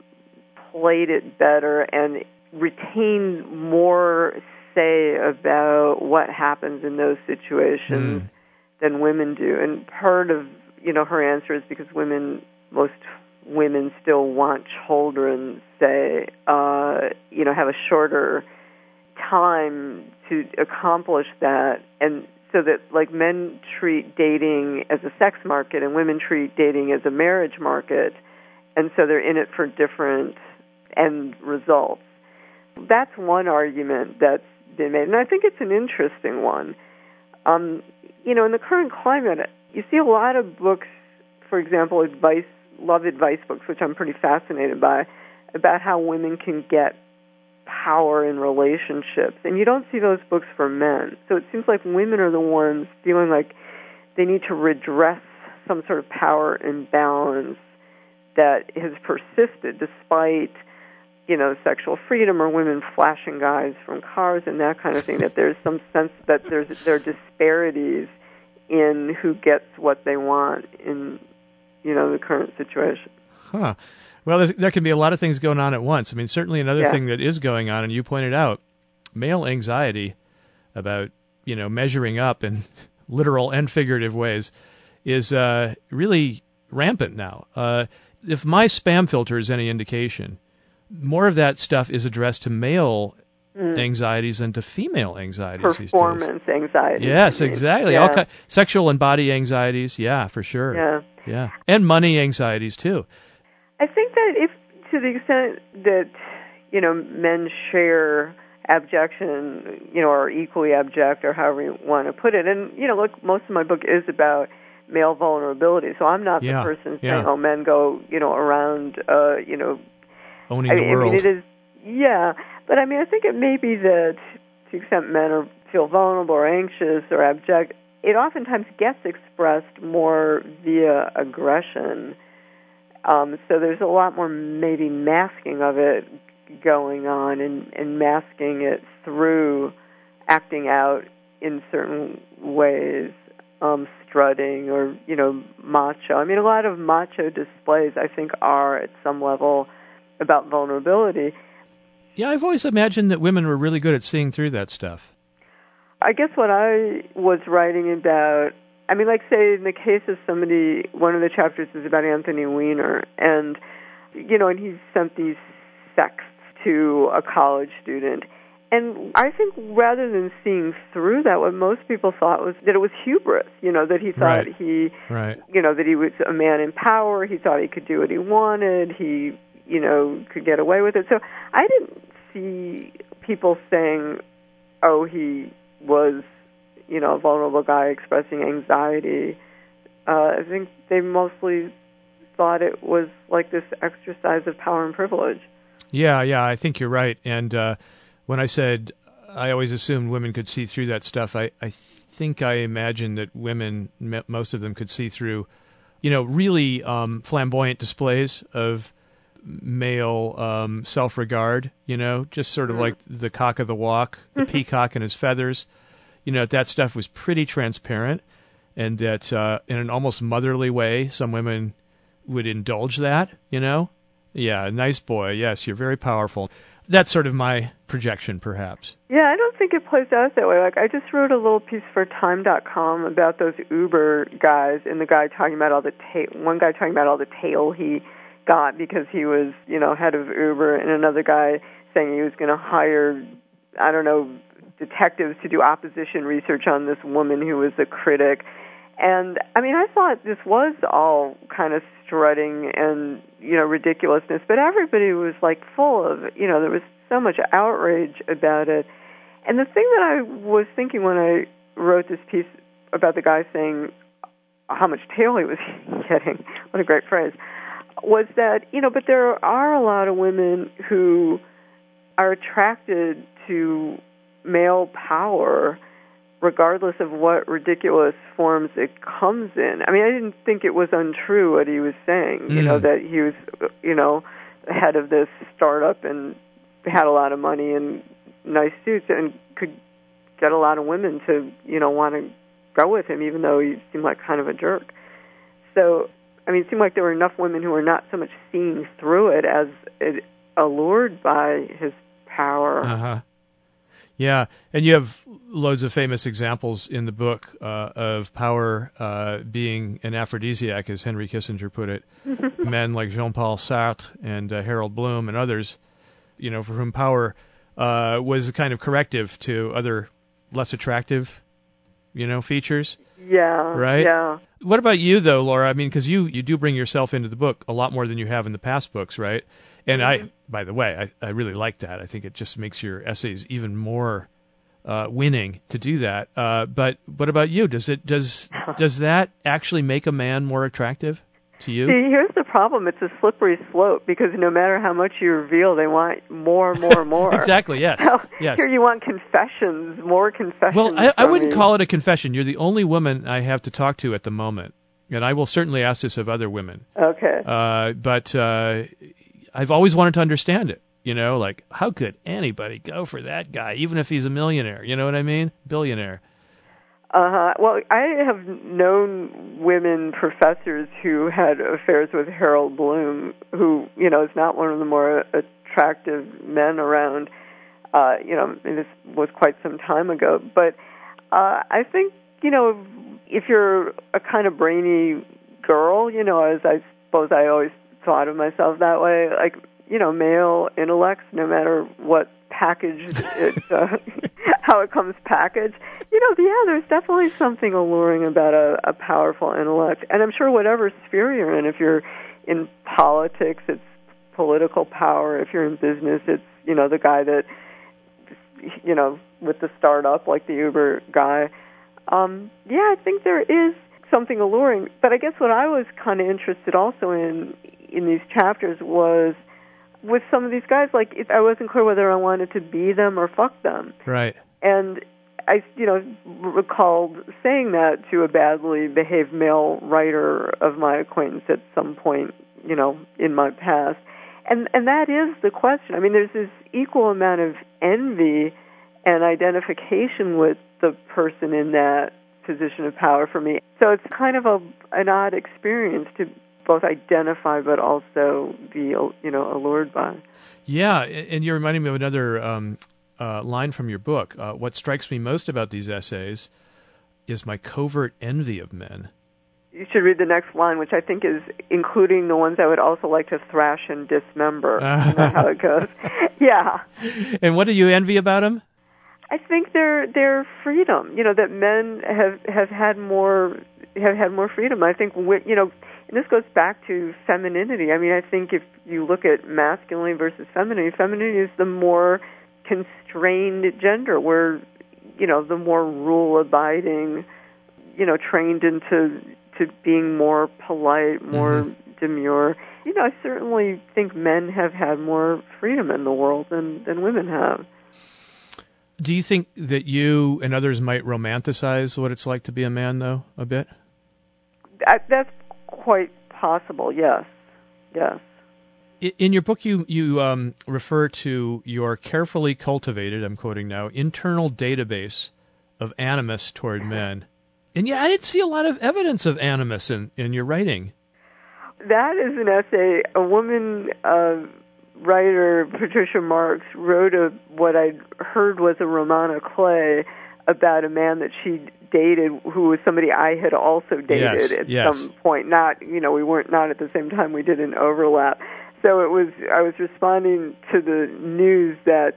played it better and retained more say about what happens in those situations mm. than women do. And part of you know her answer is because women most women still want children say uh you know have a shorter time to accomplish that and so that like men treat dating as a sex market and women treat dating as a marriage market and so they're in it for different end results that's one argument that's been made and i think it's an interesting one um you know in the current climate you see a lot of books for example advice love advice books which i'm pretty fascinated by about how women can get power in relationships. And you don't see those books for men. So it seems like women are the ones feeling like they need to redress some sort of power imbalance that has persisted despite you know sexual freedom or women flashing guys from cars and that kind of thing that there's some sense that there's there are disparities in who gets what they want in you know the current situation huh well, there can be a lot of things going on at once. I mean, certainly another yeah. thing that is going on, and you pointed out, male anxiety about you know measuring up in literal and figurative ways is uh, really rampant now. Uh, if my spam filter is any indication, more of that stuff is addressed to male mm. anxieties than to female anxieties. Performance anxiety. Yes, exactly. Yeah. All ki- sexual and body anxieties. Yeah, for sure. Yeah. Yeah, and money anxieties too. I think that if, to the extent that you know men share abjection, you know, or equally abject, or however you want to put it, and you know, look, most of my book is about male vulnerability, so I'm not yeah, the person yeah. saying, "Oh, men go, you know, around, uh, you know, owning I, the world." I mean, it is, yeah, but I mean, I think it may be that to the extent men are feel vulnerable or anxious or abject, it oftentimes gets expressed more via aggression um, so there's a lot more maybe masking of it going on and, and masking it through acting out in certain ways, um, strutting or, you know, macho. I mean, a lot of macho displays, I think, are at some level about vulnerability. Yeah, I've always imagined that women were really good at seeing through that stuff. I guess what I was writing about I mean, like say in the case of somebody, one of the chapters is about Anthony Weiner, and you know, and he sent these sexts to a college student. And I think rather than seeing through that, what most people thought was that it was hubris. You know, that he thought right. he, right. you know, that he was a man in power. He thought he could do what he wanted. He, you know, could get away with it. So I didn't see people saying, "Oh, he was you know, a vulnerable guy expressing anxiety. Uh, I think they mostly thought it was like this exercise of power and privilege. Yeah, yeah, I think you're right. And uh, when I said I always assumed women could see through that stuff, I, I think I imagined that women, most of them, could see through, you know, really um, flamboyant displays of male um, self regard, you know, just sort of mm-hmm. like the cock of the walk, the peacock and his feathers you know that stuff was pretty transparent, and that uh, in an almost motherly way, some women would indulge that. You know, yeah, nice boy. Yes, you're very powerful. That's sort of my projection, perhaps. Yeah, I don't think it plays out that way. Like I just wrote a little piece for Time.com about those Uber guys, and the guy talking about all the ta- one guy talking about all the tail he got because he was, you know, head of Uber, and another guy saying he was going to hire, I don't know, detectives to do opposition research on this woman who was a critic. And I mean, I thought this was all kind of strutting and, you know, ridiculousness, but everybody was like full of, you know, there was so much outrage about it. And the thing that I was thinking when I wrote this piece about the guy saying how much tail he was getting, what a great phrase, was that, you know, but there are a lot of women who are attracted to male power regardless of what ridiculous forms it comes in. I mean, I didn't think it was untrue what he was saying, mm. you know, mm. that he was, you know, head of this startup and had a lot of money and nice suits and could get a lot of women to you know want to go with him, even though he seemed like kind of a jerk. So, I mean, it seemed like there were enough women who were not so much seeing through it as it, allured by his power. Uh huh. Yeah, and you have loads of famous examples in the book uh, of power uh, being an aphrodisiac, as Henry Kissinger put it. Men like Jean-Paul Sartre and uh, Harold Bloom and others, you know, for whom power uh, was a kind of corrective to other less attractive, you know, features. Yeah. Right. Yeah. What about you, though, Laura? I mean, because you you do bring yourself into the book a lot more than you have in the past books, right? And mm-hmm. I, by the way, I, I really like that. I think it just makes your essays even more uh, winning to do that. Uh, but what about you? Does it does does that actually make a man more attractive to you? See, here's the problem. It's a slippery slope because no matter how much you reveal, they want more, more, more. exactly. Yes. So yes. Here you want confessions, more confessions. Well, I, I wouldn't call it a confession. You're the only woman I have to talk to at the moment, and I will certainly ask this of other women. Okay. Uh, but uh, I've always wanted to understand it. You know, like how could anybody go for that guy, even if he's a millionaire? You know what I mean? Billionaire. Uh huh. Well, I have known women professors who had affairs with Harold Bloom, who you know is not one of the more attractive men around. Uh, you know, this was quite some time ago, but uh, I think you know if you're a kind of brainy girl, you know, as I suppose I always thought of myself that way, like you know, male intellects, no matter what package it, uh, how it comes packaged. You know, yeah, there's definitely something alluring about a, a powerful intellect, and I'm sure whatever sphere you're in, if you're in politics, it's political power. If you're in business, it's you know the guy that you know with the startup, like the Uber guy. Um, yeah, I think there is something alluring. But I guess what I was kind of interested also in in these chapters was with some of these guys, like it, I wasn't clear whether I wanted to be them or fuck them. Right. And I, you know, recalled saying that to a badly behaved male writer of my acquaintance at some point, you know, in my past. And and that is the question. I mean, there's this equal amount of envy and identification with the person in that position of power for me. So it's kind of a an odd experience to both identify but also be you know allured by. Yeah, and you're reminding me of another um, uh, line from your book. Uh, what strikes me most about these essays is my covert envy of men. You should read the next line, which I think is including the ones I would also like to thrash and dismember. you know how it goes. Yeah. And what do you envy about them? I think their their freedom. You know that men have have had more have had more freedom. I think you know this goes back to femininity. I mean, I think if you look at masculinity versus femininity, femininity is the more constrained gender, where you know the more rule abiding, you know, trained into to being more polite, more mm-hmm. demure. You know, I certainly think men have had more freedom in the world than than women have. Do you think that you and others might romanticize what it's like to be a man, though, a bit? That, that's quite possible. Yes, yes. In your book, you you um, refer to your carefully cultivated, I'm quoting now, internal database of animus toward men, and yeah, I didn't see a lot of evidence of animus in in your writing. That is an essay. A woman uh, writer, Patricia Marx, wrote a what I heard was a roman à clef about a man that she dated who was somebody I had also dated yes, at yes. some point. Not, you know, we weren't not at the same time. We didn't overlap. So it was. I was responding to the news that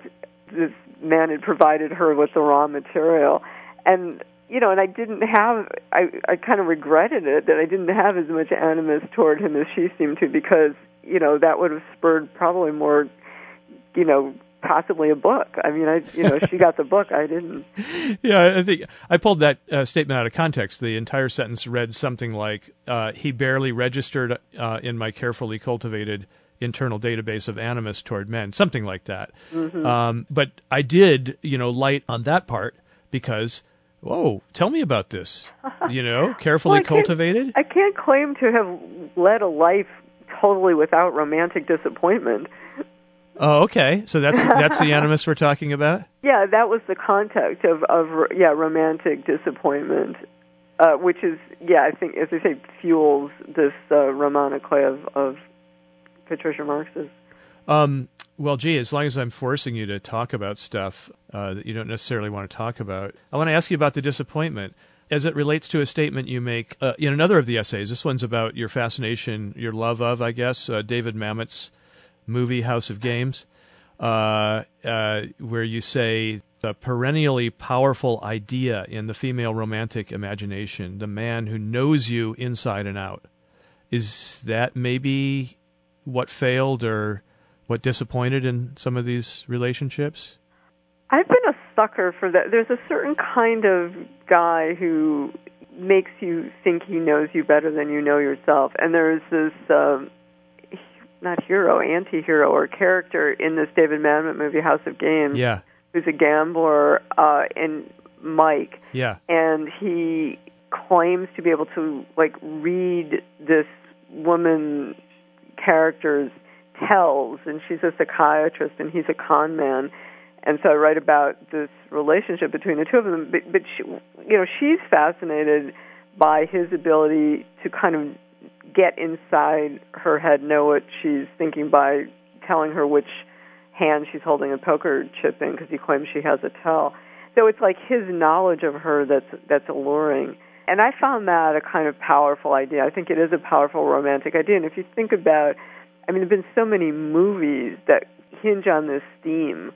this man had provided her with the raw material, and you know, and I didn't have. I I kind of regretted it that I didn't have as much animus toward him as she seemed to, because you know that would have spurred probably more, you know, possibly a book. I mean, I you know she got the book, I didn't. Yeah, I think I pulled that uh, statement out of context. The entire sentence read something like, uh, "He barely registered uh, in my carefully cultivated." internal database of animus toward men, something like that. Mm-hmm. Um, but I did, you know, light on that part because, whoa, tell me about this. You know, carefully well, I cultivated. I can't claim to have led a life totally without romantic disappointment. Oh, okay. So that's that's the animus we're talking about. Yeah, that was the context of of yeah romantic disappointment, uh, which is yeah I think as I say fuels this uh, roman of, of Patricia Marx's. Um, well, gee, as long as I'm forcing you to talk about stuff uh, that you don't necessarily want to talk about, I want to ask you about the disappointment as it relates to a statement you make uh, in another of the essays. This one's about your fascination, your love of, I guess, uh, David Mamet's movie House of Games, uh, uh, where you say the perennially powerful idea in the female romantic imagination, the man who knows you inside and out. Is that maybe what failed or what disappointed in some of these relationships? I've been a sucker for that. There's a certain kind of guy who makes you think he knows you better than you know yourself, and there's this um, not hero, anti-hero or character in this David Mamet movie, House of Games. Yeah, who's a gambler, uh, and Mike. Yeah, and he claims to be able to like read this woman character's tells, and she's a psychiatrist, and he's a con man. And so I write about this relationship between the two of them. But, but she, you know, she's fascinated by his ability to kind of get inside her head, know what she's thinking by telling her which hand she's holding a poker chip in because he claims she has a tell. So it's like his knowledge of her that's that's alluring. And I found that a kind of powerful idea. I think it is a powerful romantic idea. And if you think about I mean, there have been so many movies that hinge on this theme,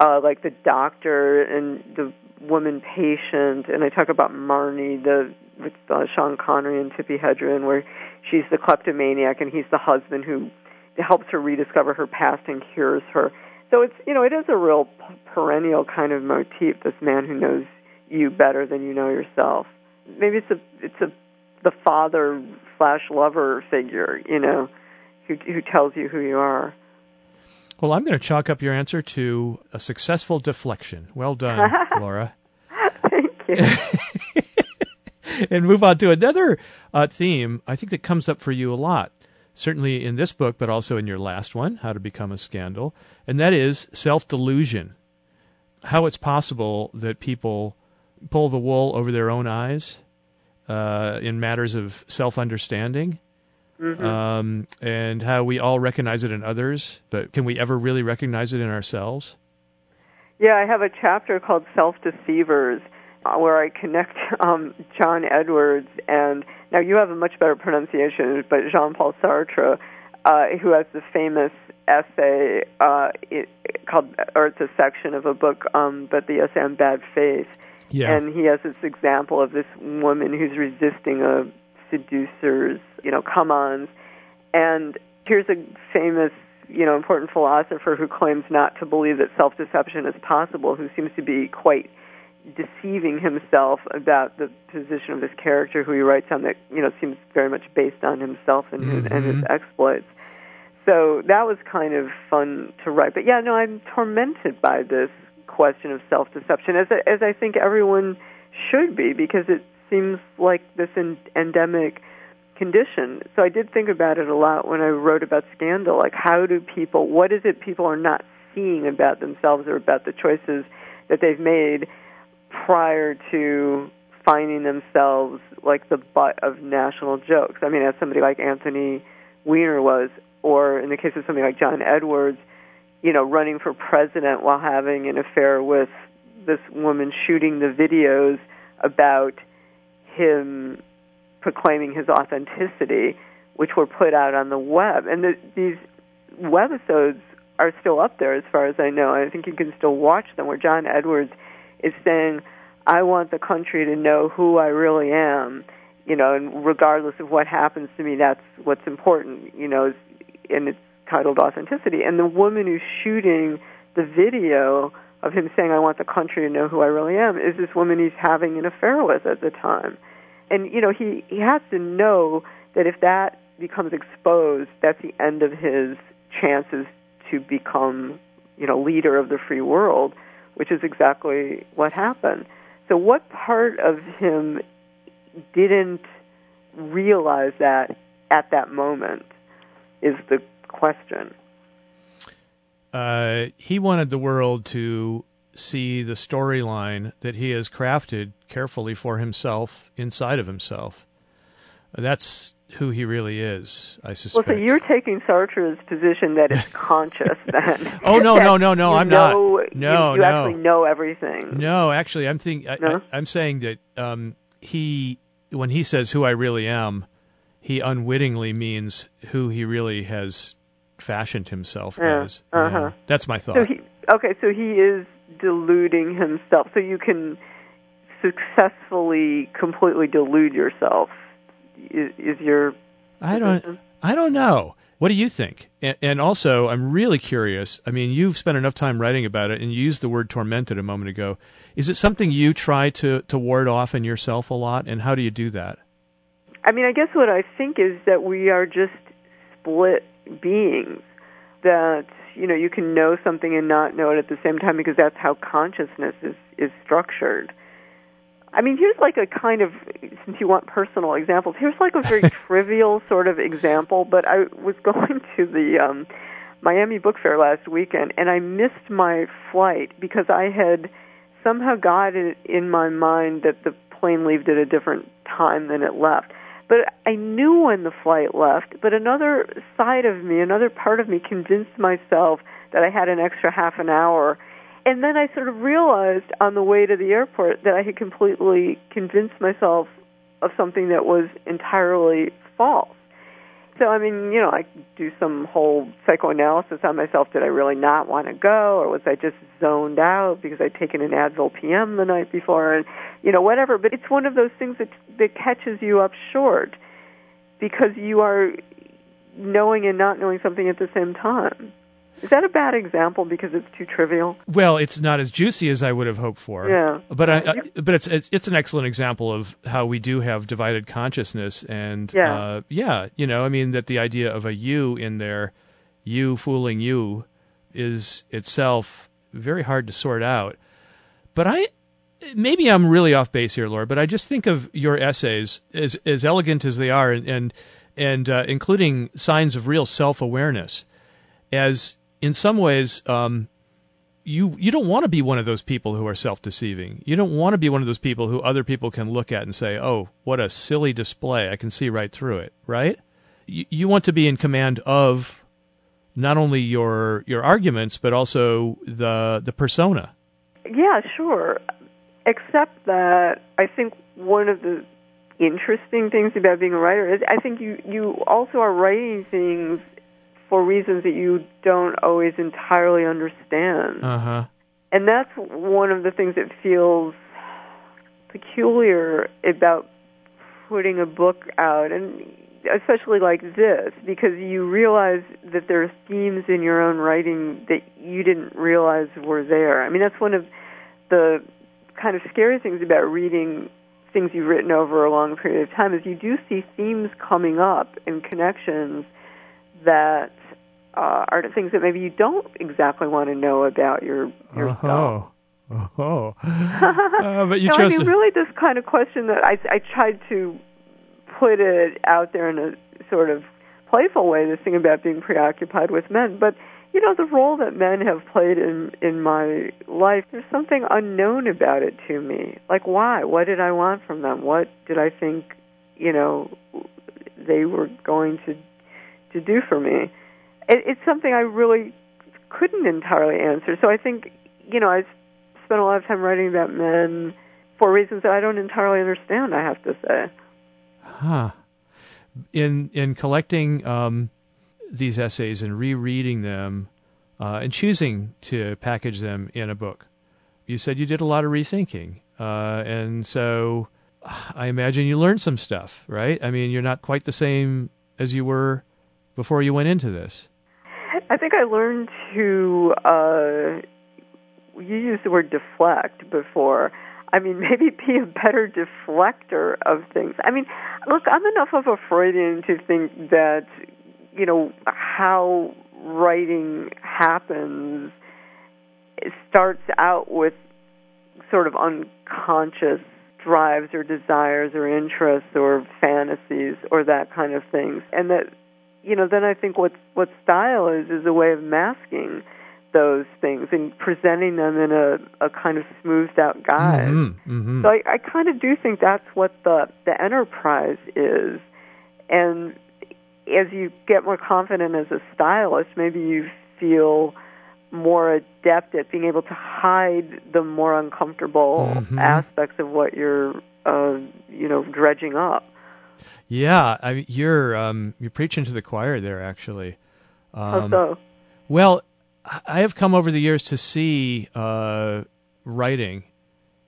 uh, like The Doctor and The Woman Patient, and I talk about Marnie, the with uh, Sean Connery and Tippi Hedren, where she's the kleptomaniac and he's the husband who helps her rediscover her past and cures her. So it's you know it is a real perennial kind of motif. This man who knows you better than you know yourself. Maybe it's a it's a the father slash lover figure, you know who, who tells you who you are. Well, I'm going to chalk up your answer to a successful deflection. Well done, Laura. Thank you. and move on to another uh, theme I think that comes up for you a lot, certainly in this book, but also in your last one, How to Become a Scandal, and that is self delusion. How it's possible that people pull the wool over their own eyes uh, in matters of self understanding Mm-hmm. Um, and how we all recognize it in others, but can we ever really recognize it in ourselves? Yeah, I have a chapter called Self Deceivers where I connect um, John Edwards and now you have a much better pronunciation, but Jean Paul Sartre, uh, who has the famous essay uh, it, called, or it's a section of a book, um, but the essay on bad faith. Yeah. And he has this example of this woman who's resisting a seducers, you know, come-ons. And here's a famous, you know, important philosopher who claims not to believe that self-deception is possible, who seems to be quite deceiving himself about the position of this character who he writes on that, you know, seems very much based on himself and his, mm-hmm. and his exploits. So that was kind of fun to write. But yeah, no, I'm tormented by this question of self-deception, as as I think everyone should be, because it seems like this en- endemic condition. So I did think about it a lot when I wrote about scandal. Like, how do people, what is it people are not seeing about themselves or about the choices that they've made prior to finding themselves like the butt of national jokes? I mean, as somebody like Anthony Weiner was, or in the case of somebody like John Edwards, you know, running for president while having an affair with this woman shooting the videos about him proclaiming his authenticity, which were put out on the web. And the, these webisodes are still up there, as far as I know. I think you can still watch them, where John Edwards is saying, "I want the country to know who I really am." You know, and regardless of what happens to me, that's what's important. You know, and it's titled authenticity. And the woman who's shooting the video of him saying, I want the country to know who I really am, is this woman he's having an affair with at the time. And, you know, he, he has to know that if that becomes exposed, that's the end of his chances to become, you know, leader of the free world, which is exactly what happened. So, what part of him didn't realize that at that moment is the question. uh, he wanted the world to see the storyline that he has crafted carefully for himself inside of himself. That's who he really is, I suspect. Well, so you're taking Sartre's position that it's conscious then. oh no, no, no, no! I'm know, not. No, you, you no. actually know everything. No, actually, I'm thinking. No? I, am saying that um, he, when he says "who I really am," he unwittingly means who he really has fashioned himself Yeah, as. uh-huh. Yeah. That's my thought. So he okay, so he is deluding himself. So you can successfully completely delude yourself. Is, is your I don't. position? I don't know. What do you think? And, and also, I'm really curious. I mean, you've spent enough time writing about it, and you used the word tormented a moment ago. Is it something you try to to ward off in yourself a lot? And how do you do that? I mean, I guess what I think is that we are just split beings. That you know, you can know something and not know it at the same time because that's how consciousness is is structured. I mean, here's like a kind of since you want personal examples. Here's like a very trivial sort of example, but I was going to the um Miami Book Fair last weekend and I missed my flight because I had somehow got it in my mind that the plane left at a different time than it left. But I knew when the flight left, but another side of me, another part of me convinced myself that I had an extra half an hour. And then I sort of realized on the way to the airport that I had completely convinced myself of something that was entirely false. So I mean, you know, I do some whole psychoanalysis on myself. Did I really not want to go, or was I just zoned out because I'd taken an Advil PM the night before, and you know, whatever. But it's one of those things that that catches you up short because you are knowing and not knowing something at the same time. Is that a bad example because it's too trivial? Well, it's not as juicy as I would have hoped for. Yeah. But I, I but it's, it's it's an excellent example of how we do have divided consciousness and Yeah. uh, yeah, you know, I mean that the idea of a you in there, you fooling you, is itself very hard to sort out. But I maybe I'm really off base here, Laura, but I just think of your essays as as elegant as they are and and, and uh, including signs of real self awareness as in some ways um, you you don't want to be one of those people who are self-deceiving. You don't want to be one of those people who other people can look at and say, "Oh, what a silly display! I can see right through it." Right? You, you want to be in command of not only your your arguments but also the the persona. Yeah, sure. Except that I think one of the interesting things about being a writer is I think you you also are writing things for reasons that you don't always entirely understand. Uh huh. And that's one of the things that feels peculiar about putting a book out and especially like this because you realize that there are themes in your own writing that you didn't realize were there. I mean that's one of the kind of scary things about reading things you've written over a long period of time is you do see themes coming up and connections that uh, are things that maybe you don't exactly want to know about your yourself. Oh. Oh. Uh, but you no, I mean, to- really, this kind of question that I, I tried to put it out there in a sort of playful way. This thing about being preoccupied with men, but you know, the role that men have played in in my life. There's something unknown about it to me. Like, why? What did I want from them? What did I think? You know, they were going to to do for me. It, it's something I really couldn't entirely answer. So I think, you know, I spent a lot of time writing about men for reasons that I don't entirely understand. I have to say. Huh. In in collecting um, these essays and rereading them uh, and choosing to package them in a book, you said you did a lot of rethinking, uh, and so I imagine you learned some stuff, right? I mean, you're not quite the same as you were before you went into this. I think I learned to. Uh, you used the word deflect before. I mean, maybe be a better deflector of things. I mean, look, I'm enough of a Freudian to think that, you know, how writing happens starts out with sort of unconscious drives or desires or interests or fantasies or that kind of things. And that, you know, then I think what what style is is a way of masking those things and presenting them in a, a kind of smoothed out guise. Mm-hmm, mm-hmm. So I, I kind of do think that's what the the enterprise is, and as you get more confident as a stylist, maybe you feel more adept at being able to hide the more uncomfortable Mhm. aspects of what you're, uh, you know, dredging up. Yeah, I you're um, you're preaching to the choir there, actually. How Um, so? Well, I have come over the years to see uh, writing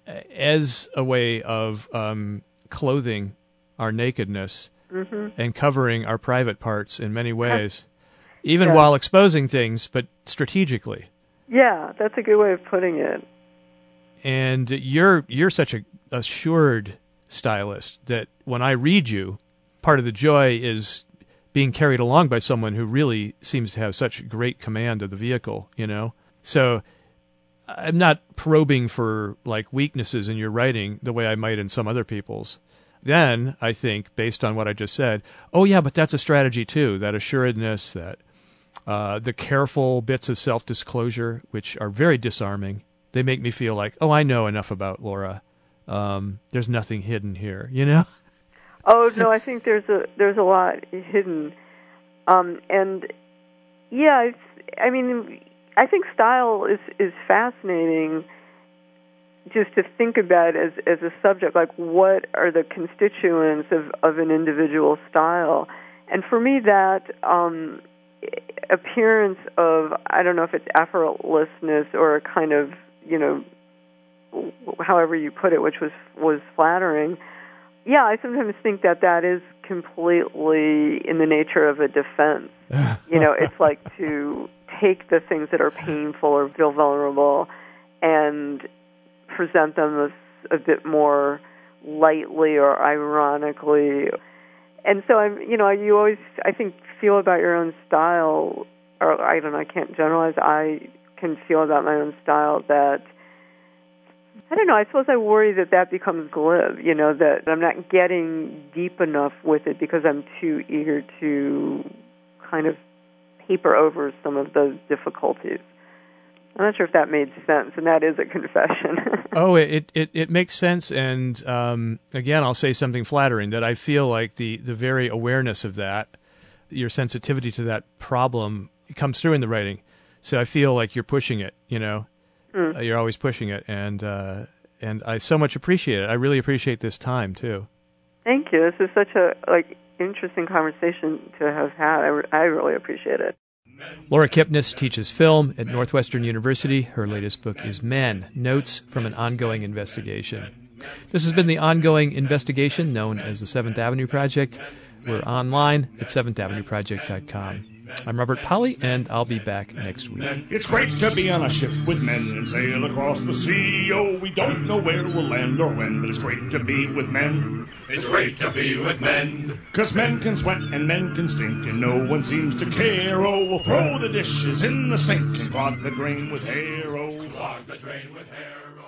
as a way of um, clothing our nakedness hmm and covering our private parts in many ways, even Yeah. while exposing things, but strategically. Yeah, that's a good way of putting it. And you're you're such a assured stylist that when I read you, part of the joy is being carried along by someone who really seems to have such great command of the vehicle, you know? So I'm not probing for like weaknesses in your writing the way I might in some other people's. Then I think, based on what I just said, oh yeah, but that's a strategy too. That assuredness, that uh, the careful bits of self-disclosure, which are very disarming. They make me feel like, oh, I know enough about Laura. Um, there's nothing hidden here, you know. Oh no, I think there's a there's a lot hidden, um, and yeah, I mean, I think style is is fascinating. Just to think about as as a subject, like what are the constituents of of an individual style, and for me that um, appearance of I don't know if it's effortlessness or a kind of you know however you put it, which was was flattering yeah, I sometimes think that that is completely in the nature of a defense. you know, it's like to take the things that are painful or feel vulnerable and present them as a bit more lightly or ironically. And so I'm, you know, you always I think feel about your own style or I don't know, I can't generalize. I can feel about my own style that I don't know. I suppose I worry that that becomes glib. You know that I'm not getting deep enough with it because I'm too eager to kind of paper over some of those difficulties. I'm not sure if that made sense, and that is a confession. oh, it, it it makes sense, and um, again, I'll say something flattering that I feel like the the very awareness of that, your sensitivity to that problem, comes through in the writing. So I feel like you're pushing it. You know, Mm. Uh, you're always pushing it, and uh, and I so much appreciate it. I really appreciate this time too. Thank you. This is such a like interesting conversation to have had. I, re- I really appreciate it. Laura Kipnis teaches film at Northwestern University. Her latest book is Men Notes from an Ongoing Investigation. This has been the ongoing investigation known as the Seventh Avenue Project. We're online at seventheavenueproject.com. I'm Robert Pollie, and I'll be back next week. It's great to be on a ship with men and sail across the sea. Oh, we don't know where we'll land or when, but it's great to be with men. It's great to be with men. Cause men can sweat and men can stink, and no one seems to care. Oh, we'll throw the dishes in the sink and clog the drain with hair. Oh, Clog the drain with hair. Oh,